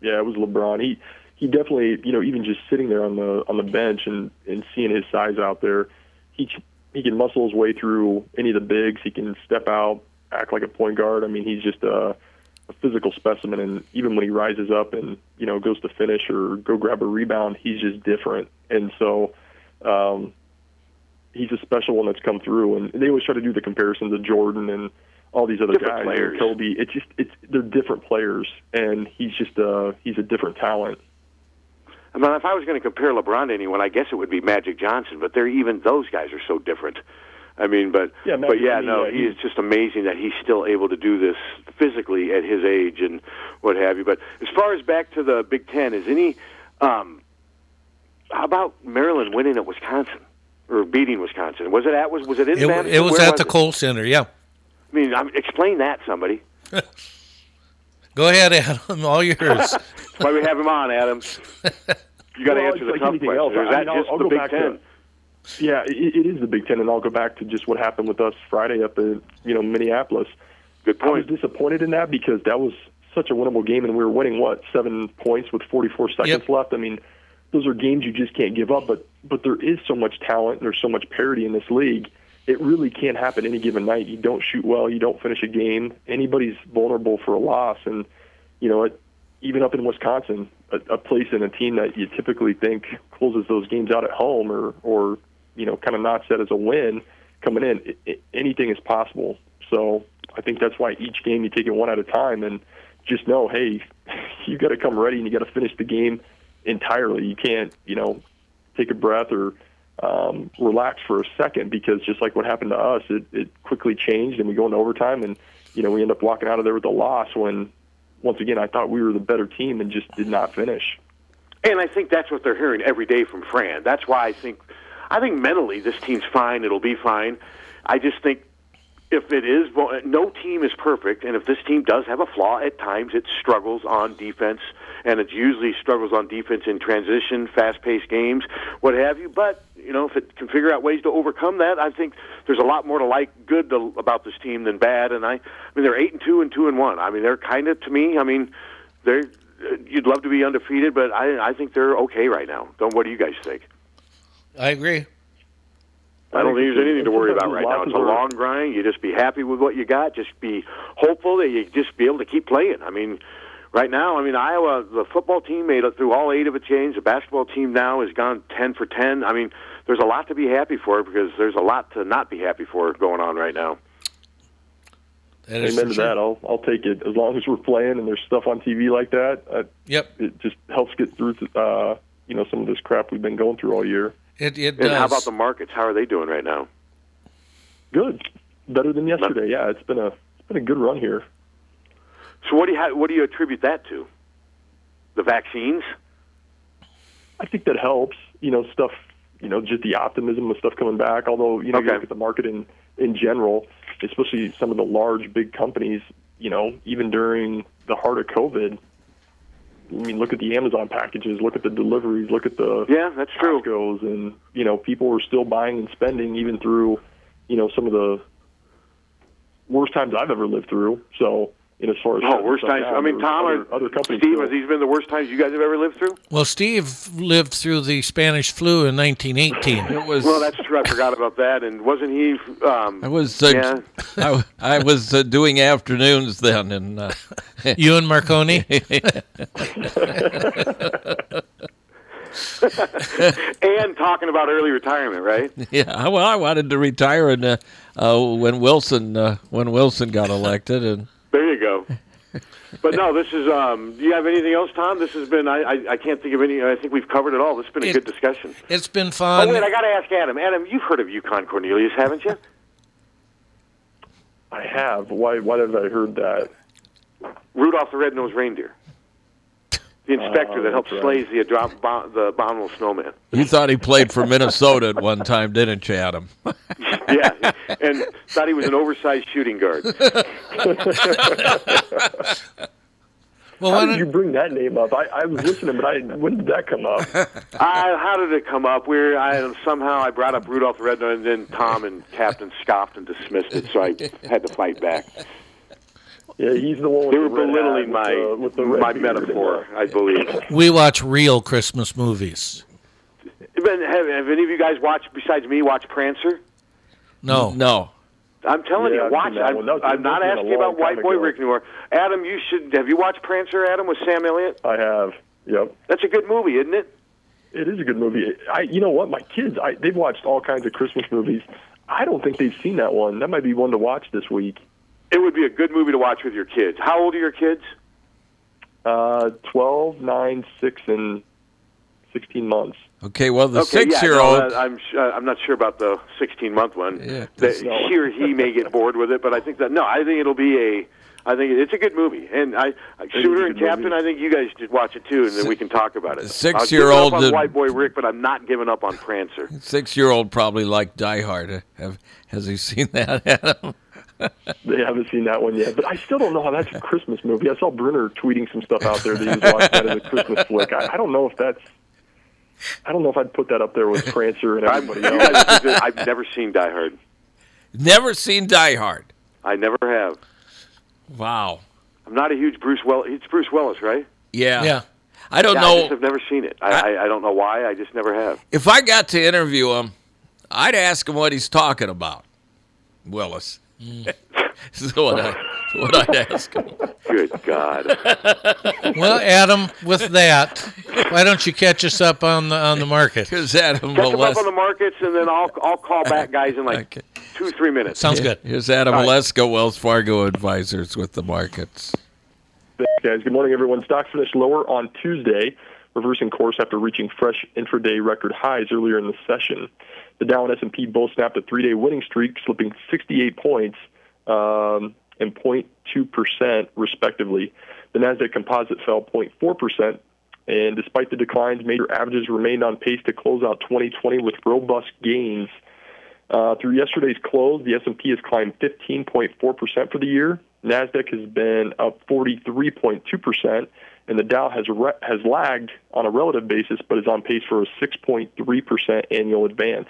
Yeah, it was LeBron. He he definitely, you know, even just sitting there on the on the bench and and seeing his size out there, he he can muscle his way through any of the bigs. He can step out, act like a point guard. I mean, he's just a, a physical specimen. And even when he rises up and you know goes to finish or go grab a rebound, he's just different. And so. um He's a special one that's come through, and they always try to do the comparisons of Jordan and all these other Different guys, players. Kobe. It's just it's they're different players, and he's just uh he's a different talent. I mean, if I was going to compare LeBron to anyone, I guess it would be Magic Johnson. But they're even those guys are so different. I mean, but Yeah, but yeah, I mean, no, yeah, he he's- is just amazing that he's still able to do this physically at his age and what have you. But as far as back to the Big Ten, is any um, how about Maryland winning at Wisconsin or beating Wisconsin? Was it at was was it in It, Madison? it was Where at the it? Kohl Center. Yeah. I mean, I'm, explain that somebody. *laughs* Go ahead, Adam. All yours. That's *laughs* why we have him on, Adam. You got to Well, answer the like tough anything questions. else. Or is I that mean, I'll- just I'll the go Big back to- Ten? Yeah, it, it is the Big Ten, and I'll go back to just what happened with us Friday up in you know Minneapolis. Good point. I was disappointed in that because that was such a winnable game, and we were winning what seven points with 44 seconds Yep. left. I mean, those are games you just can't give up. But but there is so much talent, and there's so much parity in this league. It really can't happen any given night. You don't shoot well, you don't finish a game. Anybody's vulnerable for a loss, and you know it. Even up in Wisconsin, a, a place and a team that you typically think closes those games out at home, or or you know kind of not set as a win coming in, it, it, anything is possible. So I think that's why each game you take it one at a time and just know, hey, *laughs* you got to come ready and you got to finish the game entirely. You can't, you know, take a breath or um, relax for a second because just like what happened to us, it, it quickly changed and we go into overtime and you know we end up walking out of there with a loss when once again I thought we were the better team and just did not finish. And I think that's what they're hearing every day from Fran. That's why I think, I think mentally this team's fine. It'll be fine. I just think if it is, no team is perfect, and if this team does have a flaw at times, it struggles on defense, and it usually struggles on defense in transition, fast-paced games, what have you. But you know, if it can figure out ways to overcome that, I think there's a lot more to like good to, about this team than bad. And I, I mean, they're eight and two and two and one. I mean, they're kind of to me. I mean, they're you'd love to be undefeated, but I I think they're okay right now. Don't what do you guys think? I agree. I don't think there's anything to worry about right now. It's a long grind. You just be happy with what you got. Just be hopeful that you just be able to keep playing. I mean, right now, I mean Iowa, the football team made it through all eight of its games. The basketball team now has gone ten for ten. I mean, there's a lot to be happy for because there's a lot to not be happy for going on right now. That is Amen for to sure. that. I'll I'll take it as long as we're playing and there's stuff on TV like that. Uh, Yep. it just helps get through uh, you know some of this crap we've been going through all year. It it And does. how about the markets? How are they doing right now? Good, better than yesterday. Yeah, it's been a it's been a good run here. So what do you ha- what do you attribute that to? The vaccines? I think that helps. You know, stuff. You know, just the optimism of stuff coming back. Although you know, you look at the market in in general, especially some of the large big companies. You know, even during the heart of COVID. I mean, look at the Amazon packages. Look at the deliveries. Look at the Yeah, that's true. Costco's, and you know, people were still buying and spending even through, you know, some of the worst times I've ever lived through. So, you know, as far as Oh, worst times. I mean, Tom was or other, other companies. Steve, still- have these been the worst times you guys have ever lived through? well, Steve lived through the Spanish flu in 1918. It was. Well, that's true. I forgot about that. And wasn't he? Um, I was. Uh, Yeah. I, I was uh, doing afternoons then, and uh, you and Marconi. *laughs* and talking about early retirement, right? yeah. Well, I wanted to retire, and uh, uh, when Wilson uh, when Wilson got elected, and There you go. *laughs* But no, this is. Um, do you have anything else, Tom? This has been. I, I, I can't think of any. I think we've covered it all. This has been a It- good discussion. It's been fun. Oh fun. wait, I got to ask Adam. Adam, you've heard of Yukon Cornelius, haven't you? I have. Why? Why did I heard that? Rudolph the Red-Nosed Reindeer, the inspector Oh, that helped that's right. slays the adro- bo- the abominable snowman. you thought he played for Minnesota at one time, didn't you, Adam? *laughs* yeah, and thought he was an oversized shooting guard. *laughs* Well, How why did you bring that name up? I, I was listening, but I when did that come up? *laughs* I, how did it come up? Where I somehow I brought up Rudolph the Red-Nosed, and then Tom and Captain scoffed and dismissed it, so I had to fight back. Yeah, he's the one. With They were the red hat belittling with my the, with the my beard metaphor, I believe. we watch real Christmas movies. But have, have any of you guys watched besides me watch Prancer? No. No. I'm telling Yeah, you, watch. seen I'm, one. That I'm not asking about White Boy ago. Rick anymore. Adam, you should. Have you watched Prancer? Adam with Sam Elliott. I have. Yep. That's a good movie, isn't it? It is a good movie. I, you know what? My kids, I, they've watched all kinds of Christmas movies. I don't think they've seen that one. That might be one to watch this week. It would be a good movie to watch with your kids. How old are your kids? Uh, 12, 9, 6, and 16 months. Okay, well, the okay, six year yeah, old. no, I'm sh- uh, I'm not sure about the 16 month one. Yeah, that he or he may get bored with it, but I think that no, I think it'll be a. I think it's a good movie, and I Shooter and Captain. movie. I think you guys should watch it too, and then we can talk about it. Six-year-old I'll give up on did- White Boy Rick, but I'm not giving up on Prancer. *laughs* Six year old probably liked Die Hard. Have, has he seen that, Adam? They haven't seen that one yet, but I still don't know how that's a Christmas movie. I saw Brunner tweeting some stuff out there that he was watching that as a Christmas flick. I, I don't know if that's. I don't know if I'd put that up there with Prancer and everybody you else. *laughs* guys, I've never seen Die Hard. Never seen Die Hard. I never have. Wow. I'm not a huge Bruce Well. It's Bruce Willis, right? Yeah. Yeah. I don't yeah, I know. just have never seen it. I, I, I don't know why. I just never have. If I got to interview him, I'd ask him what he's talking about. Willis. Mm. *laughs* this is what, I, what I'd ask him. Good God. Well, Adam, with that, why don't you catch us up on the on the market? Because Adam Catch them up on the markets, and then I'll I'll call back guys in like Okay. two three minutes. Sounds good. Here's Adam All right. Haluska, Wells Fargo Advisors with the markets. Thanks, guys. Good morning, everyone. Stocks finished lower on Tuesday, reversing course after reaching fresh intraday record highs earlier in the session. The Dow and S&P both snapped a three-day winning streak, slipping 68 points um, and 0.2 percent, respectively. The Nasdaq Composite fell 0.4 percent, and despite the declines, major averages remained on pace to close out 2020 with robust gains. Uh, through yesterday's close, the S&P has climbed 15.4 percent for the year. Nasdaq has been up 43.2 percent, and the Dow has re- has lagged on a relative basis, but is on pace for a 6.3 percent annual advance.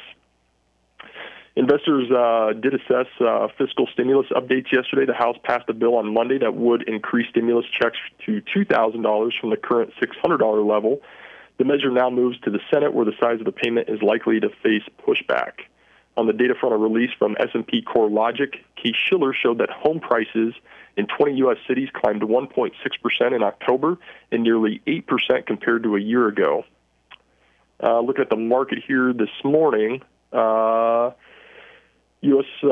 Investors uh, did assess uh, fiscal stimulus updates yesterday. The House passed a bill on Monday that would increase stimulus checks to $2,000 from the current $600 level. The measure now moves to the Senate, where the size of the payment is likely to face pushback. On the data front, a release from S&P CoreLogic, Keith Schiller showed that home prices in 20 U.S. cities climbed 1.6% in October and nearly 8% compared to a year ago. Uh, looking at the market here this morning,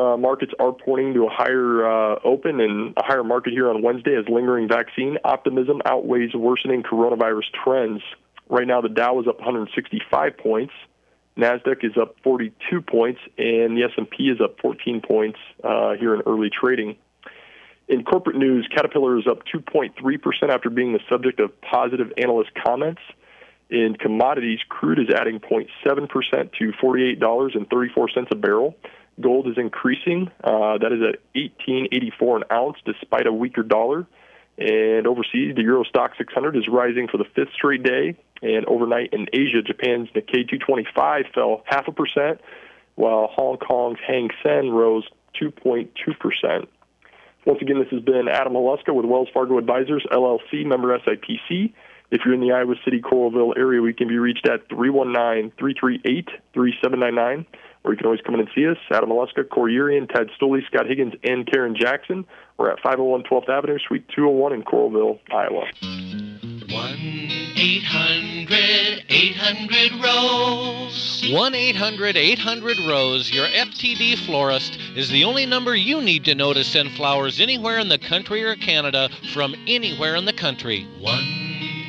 uh, markets are pointing to a higher uh, open and a higher market here on Wednesday as lingering vaccine optimism outweighs worsening coronavirus trends. Right now, the Dow is up 165 points, Nasdaq is up 42 points, and the S&P is up 14 points uh, here in early trading. In corporate news, Caterpillar is up 2.3% after being the subject of positive analyst comments. In commodities, crude is adding 0.7% to $48.34 a barrel. Gold is increasing. Uh, that is at 18.84 an ounce, despite a weaker dollar. And overseas, the Euro Stoxx 600 is rising for the fifth straight day. And overnight in Asia, Japan's Nikkei 225 fell half a percent, while Hong Kong's Hang Seng rose 2.2 percent. Once again, this has been Adam Haluska with Wells Fargo Advisors, LLC, member SIPC. If you're in the Iowa City, Coralville area, we can be reached at 319-338-3799, or you can always come in and see us. Adam Haluska, Corey Urian, Ted Stoley, Scott Higgins, and Karen Jackson. We're at 501 12th Avenue, Suite 201 in Coralville, Iowa. 1-800-800-ROSE. 1-800-800-ROSE. Your FTD florist is the only number you need to know to send flowers anywhere in the country or Canada from anywhere in the country.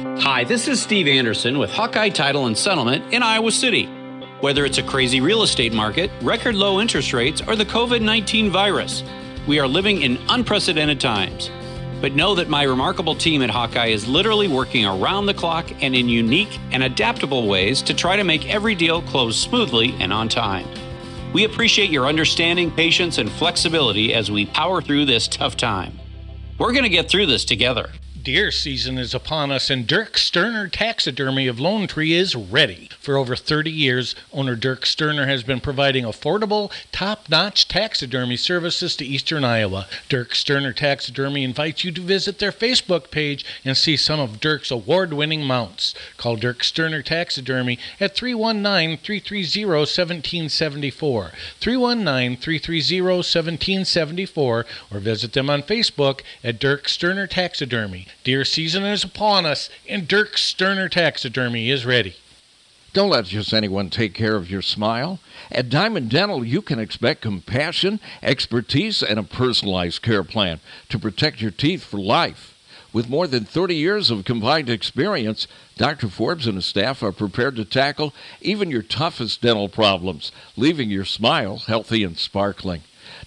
Hi, this is Steve Anderson with Hawkeye Title and Settlement in Iowa City. Whether it's a crazy real estate market, record low interest rates, or the COVID 19 virus, we are living in unprecedented times. But know that my remarkable team at Hawkeye is literally working around the clock and in unique and adaptable ways to try to make every deal close smoothly and on time. We appreciate your understanding, patience, and flexibility as we power through this tough time. We're going to get through this together. Deer season is upon us, and Dirk Sterner Taxidermy of Lone Tree is ready. For over 30 years, owner Dirk Sterner has been providing affordable, top notch taxidermy services to eastern Iowa. Dirk Sterner Taxidermy invites you to visit their Facebook page and see some of Dirk's award winning mounts. Call Dirk Sterner Taxidermy at 319 330 1774. 319 330 1774 or visit them on Facebook at Dirk Sterner Taxidermy. Deer season is upon us, and Dirk Sterner Taxidermy is ready. Don't let just anyone take care of your smile. At Diamond Dental, you can expect compassion, expertise, and a personalized care plan to protect your teeth for life. With more than 30 years of combined experience, Dr. Forbes and his staff are prepared to tackle even your toughest dental problems, leaving your smile healthy and sparkling.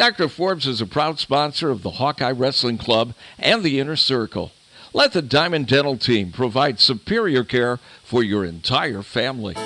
Dr. Forbes is a proud sponsor of the Hawkeye Wrestling Club and the Inner Circle. Let the Diamond Dental team provide superior care for your entire family.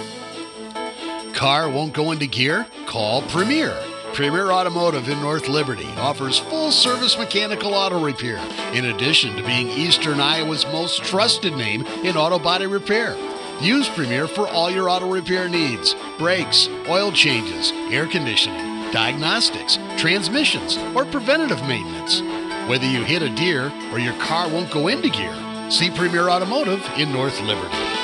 Car won't go into gear? Call Premier. Premier Automotive in North Liberty offers full service mechanical auto repair, in addition to being Eastern Iowa's most trusted name in auto body repair. Use Premier for all your auto repair needs brakes, oil changes, air conditioning, diagnostics, transmissions, or preventative maintenance. Whether you hit a deer or your car won't go into gear, see Premier Automotive in North Liberty.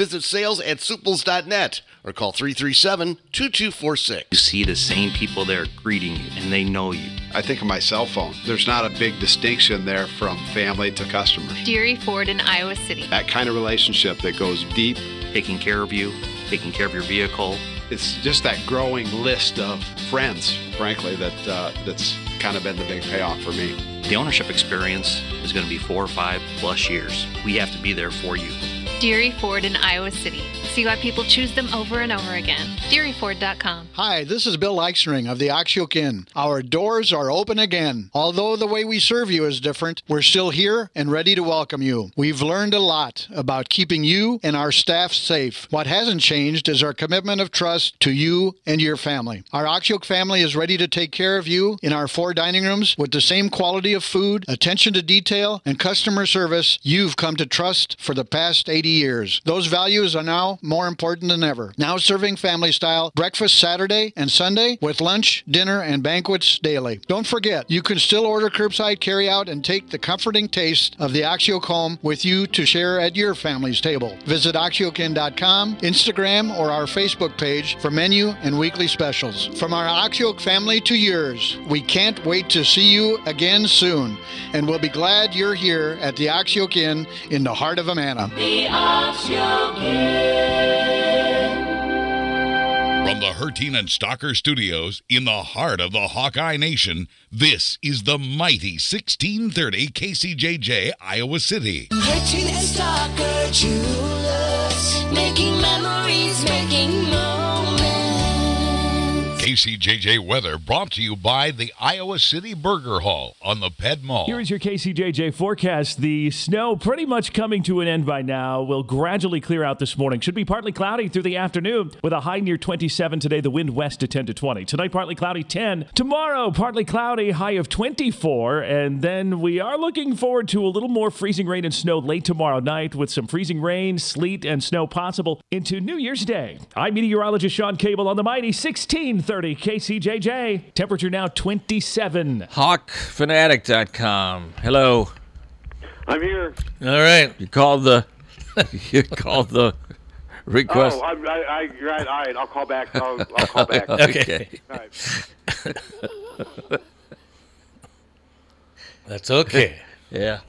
Visit sales at suples.net or call 337 2246. You see the same people there greeting you, and they know you. I think of my cell phone. There's not a big distinction there from family to customers. Deery Ford in Iowa City. That kind of relationship that goes deep. Taking care of you, taking care of your vehicle. It's just that growing list of friends, frankly, that uh, that's kind of been the big payoff for me. The ownership experience is going to be four or five plus years. We have to be there for you. Deery Ford in Iowa City. See why people choose them over and over again. DeeryFord.com. Hi, this is Bill Eichstring of the Oxyoke Inn. Our doors are open again. Although the way we serve you is different, we're still here and ready to welcome you. We've learned a lot about keeping you and our staff safe. What hasn't changed is our commitment of trust to you and your family. Our Oxyoke family is ready to take care of you in our four dining rooms with the same quality of food, attention to detail, and customer service you've come to trust for the past 80 years. Those values are now more important than ever. Now serving family style breakfast Saturday and Sunday with lunch, dinner, and banquets daily. Don't forget, you can still order curbside carry out and take the comforting taste of the home with you to share at your family's table. Visit oxyokin.com, Instagram, or our Facebook page for menu and weekly specials. From our Oxyoke family to yours, we can't wait to see you again soon, and we'll be glad you're here at the Oxyoke Inn in the heart of Amana. From the Herteen and Stocker Studios in the heart of the Hawkeye Nation, this is the mighty 1630 KCJJ Iowa City. And Jewelers, making memories. KCJJ weather brought to you by the Iowa City Burger Hall on the Ped Mall. Here is your KCJJ forecast. The snow pretty much coming to an end by now. Will gradually clear out this morning. Should be partly cloudy through the afternoon with a high near 27 today. The wind west to 10 to 20. Tonight, partly cloudy 10. Tomorrow, partly cloudy, high of 24. And then we are looking forward to a little more freezing rain and snow late tomorrow night with some freezing rain, sleet, and snow possible into New Year's Day. I'm meteorologist Sean Cable on the mighty 1630 KCJJ. Temperature now 27. HawkFanatic.com. Hello. I'm here. All right. You called the. *laughs* you called the request. Oh, I, I, I, right, all right. I'll call back. I'll, I'll call back. *laughs* Okay. All right. *laughs* That's okay. yeah.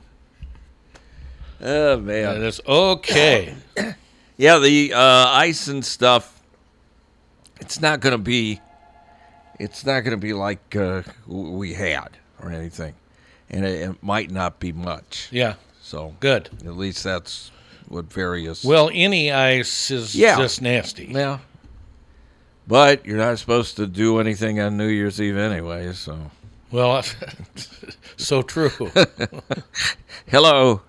Oh man, That is okay. *coughs* yeah, the uh, ice and stuff. It's not going to be. It's not going to be like uh, we had or anything, and it, it might not be much. Yeah. So Good. At least that's what various. Well, any ice is Yeah. just nasty. Yeah. But you're not supposed to do anything on New Year's Eve anyway, so. Well, *laughs* so true. *laughs* Hello.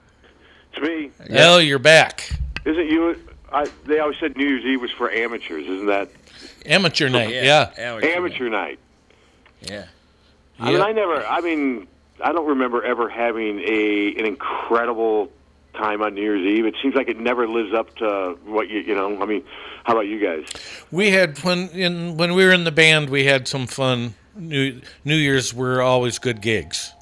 It's me. Hell, you're back. Isn't you? I, they always said New Year's Eve was for amateurs. Isn't that Oh, amateur night. Yeah. amateur, night? Yeah. I mean, I never. I mean, I don't remember ever having a an incredible time on New Year's Eve. It seems like it never lives up to what you you know. I mean, how about you guys? We had when in when we were in the band, we had some fun. New New Year's were always good gigs.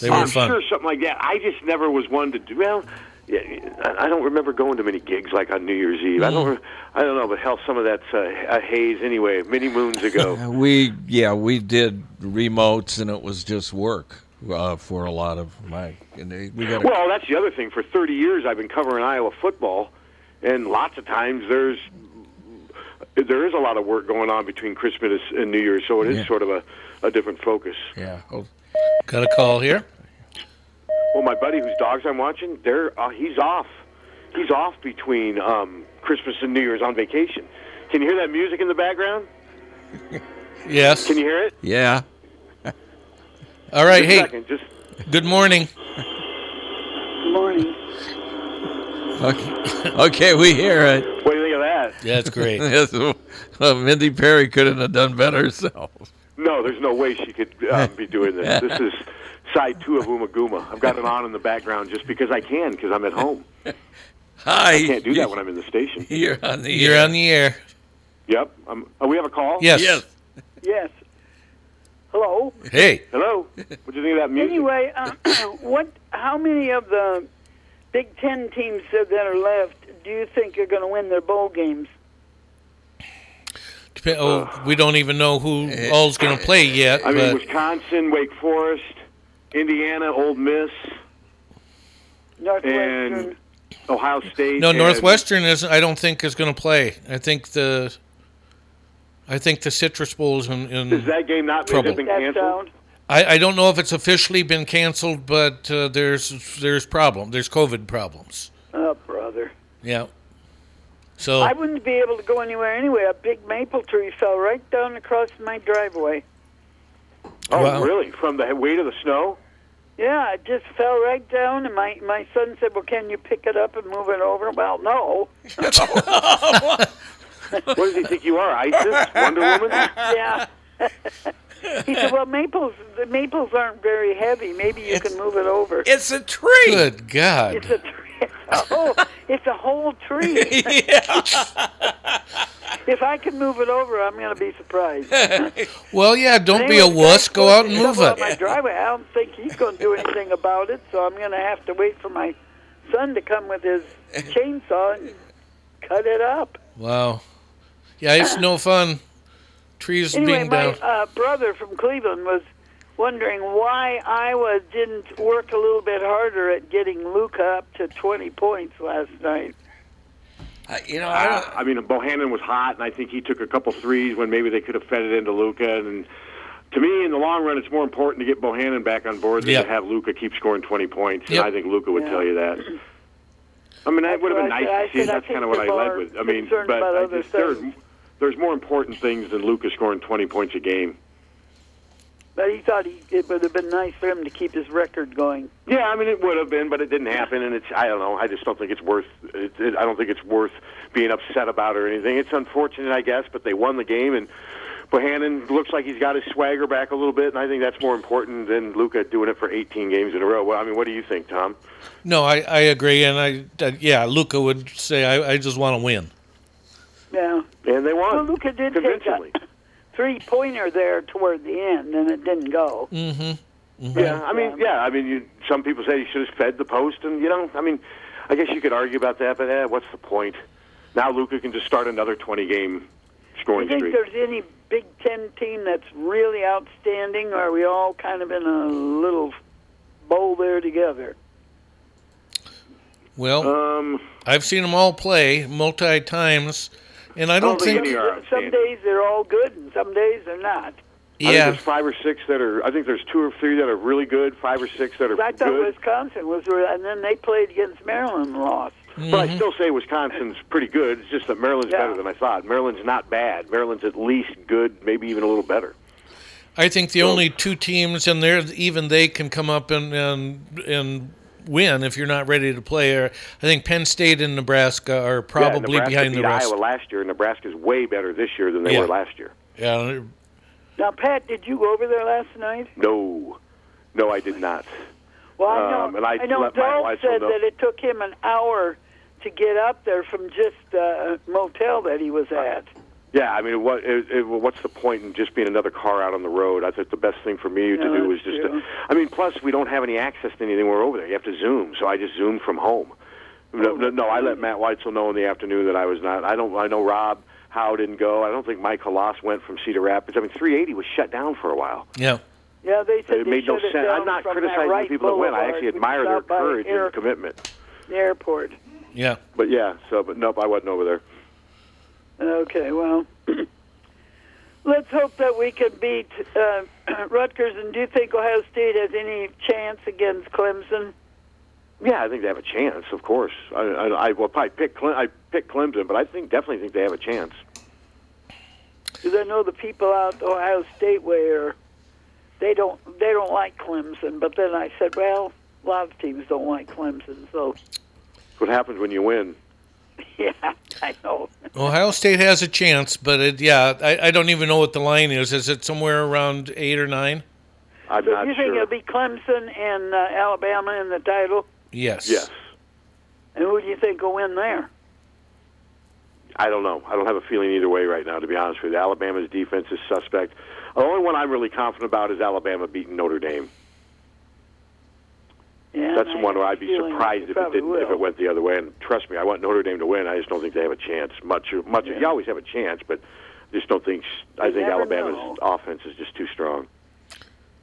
They were I'm fun. sure something like that. I just never was one to do. Well, yeah, I I don't remember going to many gigs like on New Year's Eve. I don't. Mm. I don't know, but hell, some of that's uh, a haze anyway. Many moons ago. *laughs* We yeah we did remotes and it was just work uh, for a lot of my and they, we got Well, that's the other thing. For 30 years, I've been covering Iowa football, and lots of times there's there is a lot of work going on between Christmas and New Year's, so it is Yeah. sort of a, a different focus. Yeah. Got a call here. Well, my buddy whose dogs I'm watching, they're uh, he's off. He's off between um, Christmas and New Year's on vacation. Can you hear that music in the background? *laughs* Yes. Can you hear it? Yeah. *laughs* All right. Just Hey. second, just Good morning. Good morning. *laughs* Okay, okay, we hear it. What do you think of that? Yeah, it's great. Yes, well, Mindy Perry couldn't have done better herself. No, there's no way she could uh, be doing this. This is side two of Ummagumma. I've got it on in the background just because I can, because I'm at home. *laughs* Hi. I can't do that when I'm in the station. You're on the You're air. on the air. Yep. Um, oh, we have a call? Yes. Yes. Yes. Hello. Hey. Hello. What do you think of that music? Anyway, uh, *coughs* what? How many of the Big Ten teams that are left do you think are going to win their bowl games? Dep- Oh, we don't even know who *sighs* all's going to play yet. I mean, but Wisconsin, Wake Forest, Indiana, Ole Miss, Northwestern. and Ohio State. no, Northwestern is. I don't think is going to play. I think the. I think the Citrus Bowl is in, in Is that game not trouble. it been canceled? I, I don't know if it's officially been canceled, but uh, there's there's problem. There's COVID problems. Oh, brother. Yeah. So I wouldn't be able to go anywhere anyway. A big maple tree fell right down across my driveway. Oh, Wow. really? From the weight of the snow? Yeah, it just fell right down, and my my son said, "Well, can you pick it up and move it over?" Well, no. *laughs* what does he think you are, ISIS, Wonder Woman? yeah. *laughs* he said, "Well, maples the maples aren't very heavy. Maybe you can move it over." It's a tree. Good God. It's a tree. *laughs* Oh, it's a whole tree. *laughs* if I can move it over, I'm going to be surprised. *laughs* well, yeah, don't be a wuss. Go out and move it. my driveway. I don't think he's going to do anything about it, so I'm going to have to wait for my son to come with his chainsaw and cut it up. Wow. Yeah, it's no fun. Trees Anyway, being my down. uh, brother from Cleveland was wondering why Iowa didn't work a little bit harder at getting Luka up to 20 points last night. Uh, you know, I, uh, I mean, Bohannon was hot, and I think he took a couple threes when maybe they could have fed it into Luka. And to me, in the long run, it's more important to get Bohannon back on board than Yeah. to have Luka keep scoring 20 points. Yep. And I think Luka would Yeah. tell you that. I mean, that would have been nice said. I to see. That's kind of what I led with. I mean, but I just, there's, there's more important things than Luka scoring 20 points a game. But he thought he, it would have been nice for him to keep his record going. Yeah, I mean it would have been, but it didn't happen, and it's I don't know. I just don't think it's worth. It, it, I don't think it's worth being upset about or anything. It's unfortunate, I guess, but they won the game, and Bohannon looks like he's got his swagger back a little bit, and I think that's more important than Luka doing it for 18 games in a row. Well, I mean, what do you think, Tom? No, I, I agree, and I uh, yeah, Luka would say I, I just want to win. Yeah. And they won. Well, Luka did take convincingly. A three-pointer there toward the end, and it didn't go. Mm-hmm. Yeah, I mean, yeah, I mean, you, some people say he should have fed the post, and you know, I mean, I guess you could argue about that, but eh, what's the point? Now Luka can just start another 20 game scoring. Do you think streak. there's any Big Ten team that's really outstanding, or are we all kind of in a little bowl there together? Well, um, I've seen them all play multi times, and I don't think. some, some days they're all good, and some days they're not. I think Yeah, there's five or six that are. I think there's two or three that are really good. Five or six that are I thought good. Wisconsin was, and then they played against Maryland and lost. But I still say Wisconsin's pretty good. It's just that Maryland's Yeah. better than I thought. Maryland's not bad. Maryland's at least good, maybe even a little better. I think the only two teams, and there even they can come up and and and win if you're not ready to play. Are I think Penn State and Nebraska are yeah, probably Nebraska behind beat the rest. Iowa last year, and Nebraska's way better this year than they Yeah. were last year. Yeah, Now, Pat, did you go over there last night? No, no, I did not. Well, I know, Um, and I know let my Dolph said know- that it took him an hour to get up there from just uh, a motel that he was at. Yeah, I mean, what? It, it, what's the point in just being another car out on the road? I think the best thing for me to do was that's just. To, I mean, plus we don't have any access to anything. We're over there. You have to Zoom, so I just zoomed from home. No, oh, no, no, I let Matt Weitzel know in the afternoon that I was not. I don't. I know Rob Howe didn't go. I don't think Mike Hlas went from Cedar Rapids. I mean, 380 was shut down for a while. yeah. Yeah, they said It they made no shut it sense. I'm not criticizing right the people that went. I actually admire their courage air- and commitment. the airport. Yeah. But yeah, so but nope, I wasn't over there. Okay, well, *clears throat* let's hope that we can beat uh, *clears throat* Rutgers. And do you think Ohio State has any chance against Clemson? Yeah, I think they have a chance. Of course, I, I, I will probably pick Cle- I pick Clemson, but I think definitely think they have a chance. Because I know the people out Ohio State way are they don't they don't like Clemson. But then I said, well, a lot of teams don't like Clemson. So What happens when you win? *laughs* yeah, I know. Ohio State has a chance, but it, yeah, I, I don't even know what the line is. Is it somewhere around eight or nine? I'm so not you think it'll be Clemson and uh, Alabama in the title? Yes. Yes. And who do you think will win there? I don't know. I don't have a feeling either way right now, to be honest with you. Alabama's defense is suspect. The only one I'm really confident about is Alabama beating Notre Dame. Yeah, That's the one where I'd be surprised if it didn't if it went the other way. And trust me, I want Notre Dame to win. I just don't think they have a chance. Much, much. You always have a chance, but I just don't think. I You think Alabama's know. offense is just too strong.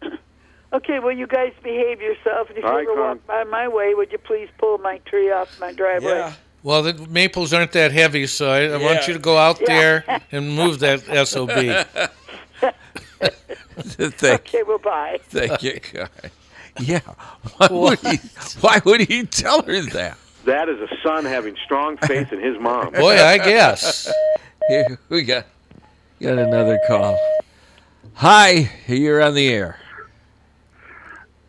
*clears throat* Okay, well, you guys behave yourself. And if All you right, ever Carm. walk by my way, would you please pull my tree off my driveway? Yeah. Well, the maples aren't that heavy, so I, I want you to go out Yeah. there *laughs* and move that sob. *laughs* *laughs* Thank, Okay, well, bye. thank you, Guy. Yeah. *laughs* Why would, he, why would he tell her that? That is a son having strong faith in his mom. Boy, I guess. Here we got got another call. Hi, you're on the air.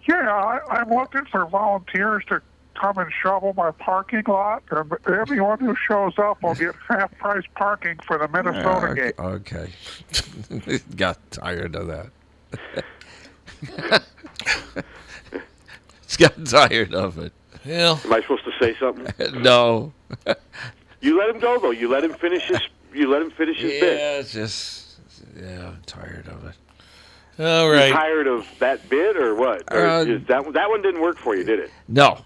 Yeah, I, I'm looking for volunteers to come and shovel my parking lot. And anyone who shows up will get *laughs* half price parking for the Minnesota Uh, game. okay. *laughs* got tired of that. It's *laughs* got tired of it. Well, Am I supposed to say something? *laughs* no. *laughs* You let him go though. You let him finish his. You let him finish his Yeah, bit. it's just yeah, I'm tired of it. All right. You tired of that bit or what? Or Uh, that one- that one didn't work for you, did it? No,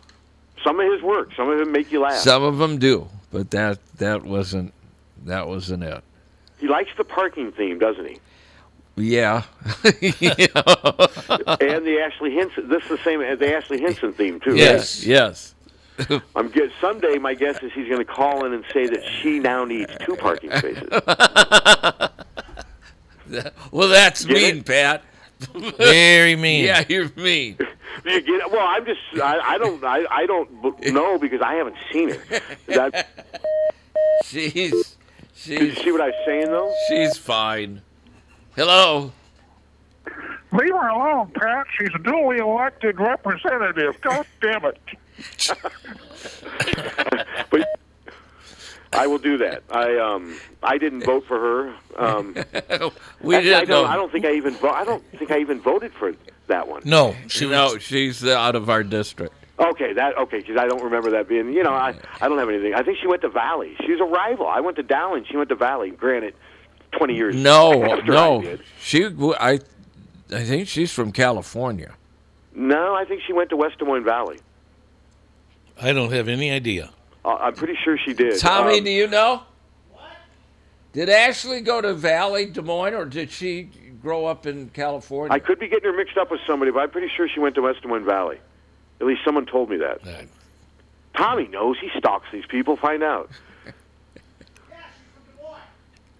Some of his work. Some of them make you laugh. some of them do, but that that wasn't that wasn't it. He likes the parking theme, doesn't he? Yeah. *laughs* and the Ashley Hinson. This is the same as the Ashley Hinson theme too. yes, yes. *laughs* I'm good. Someday, my guess is he's going to call in and say that she now needs two parking spaces. *laughs* well, that's Get mean, it? Pat. Very mean. Yeah, you're mean. You get it? Well, I'm just. I, I don't. I, I don't know because I haven't seen it. That, She's did you she's see what I was saying though? she's fine. Hello. Leave her alone, Pat. She's a duly elected representative. God damn it. But I will do that. I um. I didn't vote for her. Um, *laughs* we actually, I didn't know. don't. I don't think I even. Vo- I don't think I even voted for that one. No, she no, she's out of our district. Okay, that okay because I don't remember that being. You know, I I don't have anything. I think she went to Valley. She's a rival. I went to Dowling. She went to Valley. Granted, twenty years. No, after I no. did. She I I think she's from California. No, I think she went to West Des Moines Valley. I don't have any idea. Uh, I'm pretty sure she did. Tommy, Um, do you know? What? Did Ashley go to Valley, Des Moines, or did she grow up in California? I could be getting her mixed up with somebody, but I'm pretty sure she went to West Des Moines Valley. At least someone told me that. Tommy knows. He stalks these people. Find out.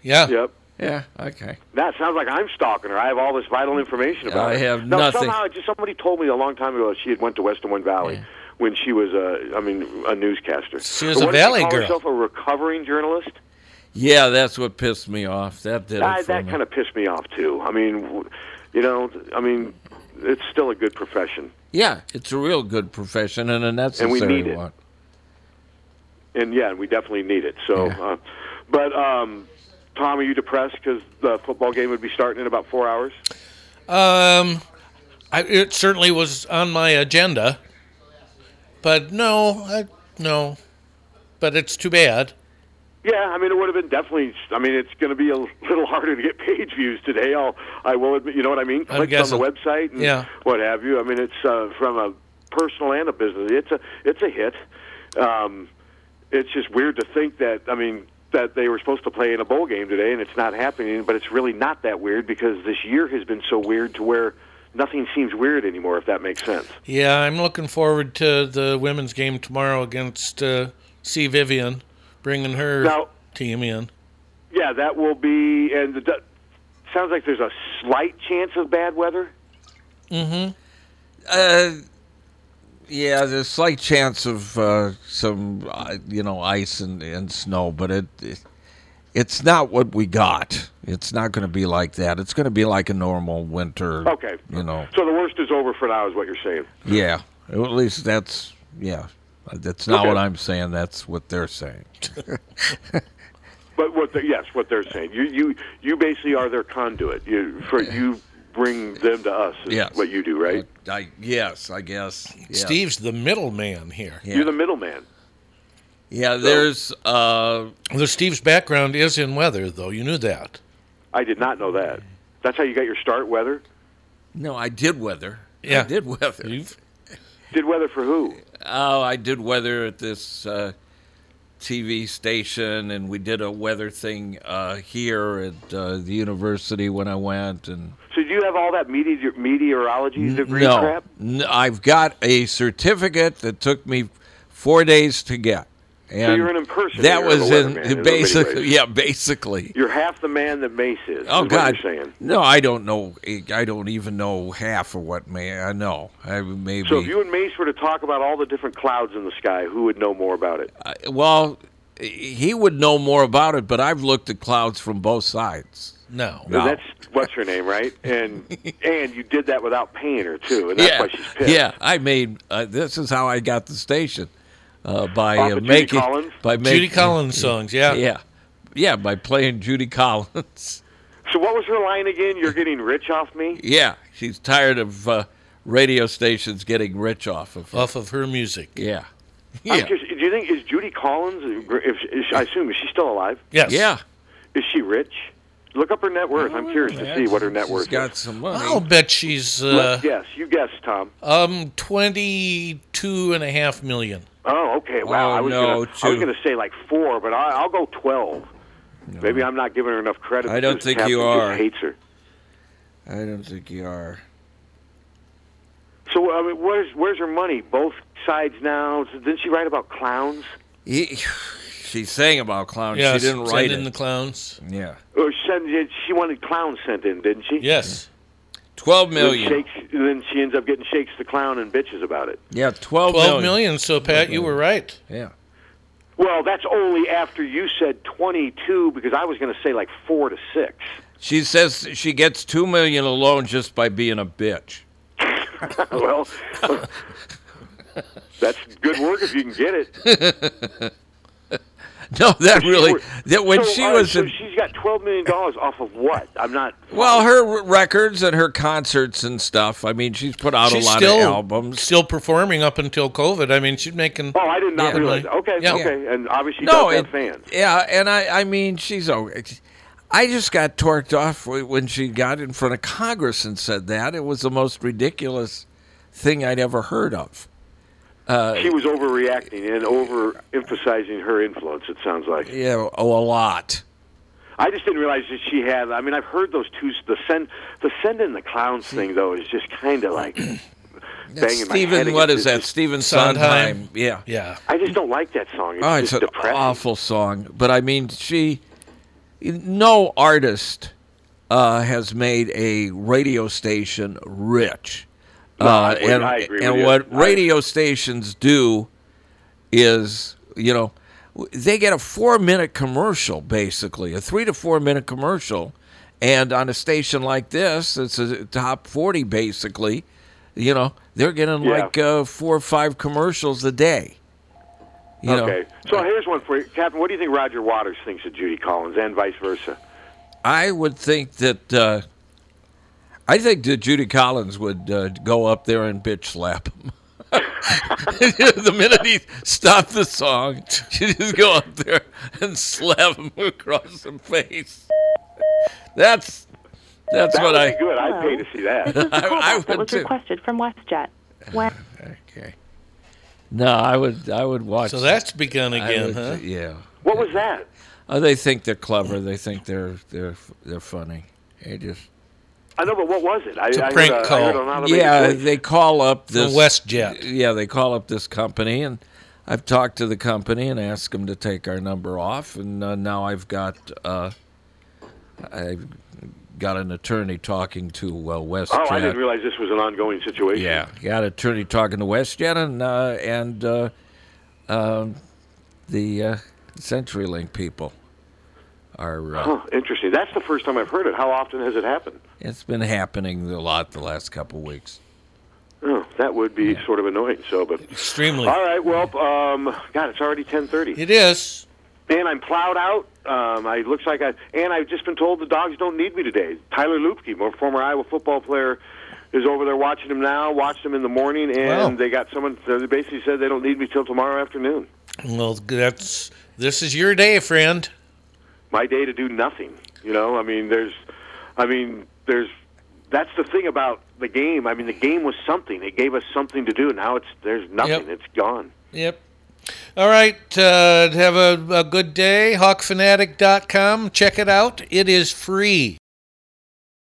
Yeah. Yep. Yeah. Okay. That sounds like I'm stalking her. I have all this vital information about I her. have no, nothing. Somehow, just somebody told me a long time ago that she had went to West Des Moines Valley when she was a, I mean, a newscaster. She was a Valley she call girl. herself a recovering journalist? Yeah, that's what pissed me off. That did it Ah, that me. kind of pissed me off too. I mean, you know, I mean, it's still a good profession, Yeah, it's a real good profession and a and necessary we need it. one. And yeah, we definitely need it. So, uh, but um, Tom, are you depressed because the football game would be starting in about four hours? Um, I, it certainly was on my agenda, but no, I, no, but it's too bad. Yeah, I mean, it would have been definitely. I mean, it's going to be a little *laughs* harder to get page views today. I'll, I will admit. You know what I mean? Clicks on the website and Yeah. what have you. I mean, it's uh, from a personal and a business. It's a, it's a hit. Um, it's just weird to think that. I mean, that they were supposed to play in a bowl game today, and it's not happening. But it's really not that weird because this year has been so weird to where nothing seems weird anymore. If that makes sense. Yeah, I'm looking forward to the women's game tomorrow against uh, C. Vivian, bringing her Now- team in. Yeah, that will be. And the, sounds like there's a slight chance of bad weather. Mm-hmm. Uh, yeah, there's a slight chance of uh, some, uh, you know, ice and, and snow, but it, it it's not what we got. It's not going to be like that. It's going to be like a normal winter. Okay. You know. So the worst is over for now, is what you're saying. Yeah. At least that's yeah. That's not Okay. what I'm saying. That's what they're saying. *laughs* But what? The, yes, what they're saying. You you you basically are their conduit. You for you bring them to us. Is Yes. What you do, right? I yes, I guess. yes. Steve's the middleman here. You're the middleman. Yeah, there's uh the Steve's background is in weather, though. You knew that. I did not know that. That's how you got your start. Weather. No, I did weather. Yeah. I did weather. You've... Did weather for who? Oh, I did weather at this uh, TV station, and we did a weather thing uh, here at uh, the university when I went. And So do you have all that meteor, meteorology degree no, crap? n- I've got a certificate that took me four days to get. And you're an impersonator That was a in in *laughs* basically, yeah, basically. You're half the man that Mace is. Oh is God! What you're saying. No, I don't know. I don't even know half of what may I know. I maybe. So if you and Mace were to talk about all the different clouds in the sky, who would know more about it? well, he would know more about it, but I've looked at clouds from both sides. No, Well, That's what's her name, right? And *laughs* and you did that without paying her too, and that's yeah, why she's pissed. yeah. I made. Uh, this is how I got the station. Uh, by uh, of Judy making Collins? by Judy Collins songs, yeah. yeah, yeah. By playing Judy Collins. So what was her line again? You're getting rich off me. Yeah, she's tired of uh, radio stations getting rich off of her. Off of her music. Yeah. I'm Yeah. just- do you think is Judy Collins? If, is, I assume is she still alive? Yes. Yeah. Is she rich? Look up her net worth. I'm curious to see what her net worth She's got is. some money. I'll bet she's uh, Let's guess. You guess, Tom. um twenty-two and a half million. Oh, okay. Wow. Oh, I was no, gonna, I was going to say like four, but I, I'll go twelve. Maybe I'm not giving her enough credit. I don't think you are. Hates her. I don't think you are. So I mean, where's where's her money? Both sides now. Didn't she write about clowns? He, *sighs* she sang about clowns. Yes, she didn't send write in it. the clowns. yeah. Oh, or she, she wanted clowns sent in, didn't she? Yes. Twelve And then. Shakes, and then she ends up getting Shakes the clown and bitches about it. Yeah, twelve Twelve million. million. So Pat, you were right. Yeah. Well, that's only after you said 22 because I was going to say like 4 to 6. She says she gets two million alone just by being a bitch. *laughs* well, *laughs* that's good work if you can get it. *laughs* *laughs* No, that She really. wor- That when So, she all right, was so in, she's got 12 million dollars off of what? I'm not well, her records and her concerts and stuff. I mean, she's put out She's a lot still of albums. still performing up until COVID. I mean, she's making. Oh, I did not Yeah. realize. Okay, Yeah. okay. And obviously No, does have it- fans. Yeah, and I, I mean, she's. oh, I just got torqued off when she got in front of Congress and said that. It was the most ridiculous thing I'd ever heard of. Uh, She was overreacting and overemphasizing her influence, it sounds like. yeah, oh, a lot. I just didn't realize that she had. I mean, I've heard those two. The send, the send in the clowns thing though is just kind of like *clears throat* banging my head. Stephen, what against is it. that? Just- Stephen Sondheim. Sondheim. Yeah. Yeah. I just don't like that song. It's oh, it's just an depressing. awful song. But I mean, she, no artist uh, has made a radio station rich. No, uh, and I agree and with you. what radio stations do is, you know, they get a four minute commercial, basically, a three to four minute commercial. And on a station like this, it's a top 40, basically, you know, they're getting Yeah. like uh, four or five commercials a day. You know, okay, so here's one for you, Captain. What do you think Roger Waters thinks of Judy Collins, and vice versa? I would think that uh, I think that Judy Collins would uh, go up there and bitch slap him. *laughs* the minute he stopped the song, she'd just go up there and slap him across the face. That's that's that what would I. be good. I'd pay to see that. This is the I- I that was too. requested from WestJet. When Okay. No, I would. I would watch. So that's begun again, would- huh? Yeah. What was that? Oh, they think they're clever. They think they're they're they're funny. They just. I know, but what was it? I, It's a I prank heard, call. I heard an Yeah, voice. they call up From this WestJet. Yeah, they call up this company, and I've talked to the company and asked them to take our number off, and uh, now I've got uh, I've got an attorney talking to uh, WestJet. Oh, I didn't realize this was an ongoing situation. Yeah, got an attorney talking to WestJet and uh, and uh, um, the uh, CenturyLink people are. Uh, Huh, interesting. That's the first time I've heard it. How often has it happened? It's been happening a lot the last couple of weeks. Oh, that would be sort of annoying. So, but Extremely. all right. Well, um, God, it's already ten thirty. It is. And I'm plowed out. Um, I looks like I and I've just been told the dogs don't need me today. Tyler Lupke, more former Iowa football player, is over there watching him now. Watched him in the morning, and Wow. they got someone. They basically said they don't need me till tomorrow afternoon. Well, that's this is your day, friend. My day to do nothing. You know, I mean, there's, I mean, there's. That's the thing about the game. I mean, the game was something. It gave us something to do. Now it's there's nothing. Yep. It's gone. Yep. All right. Uh, have a, a good day. HawkFanatic.com. Check it out. It is free.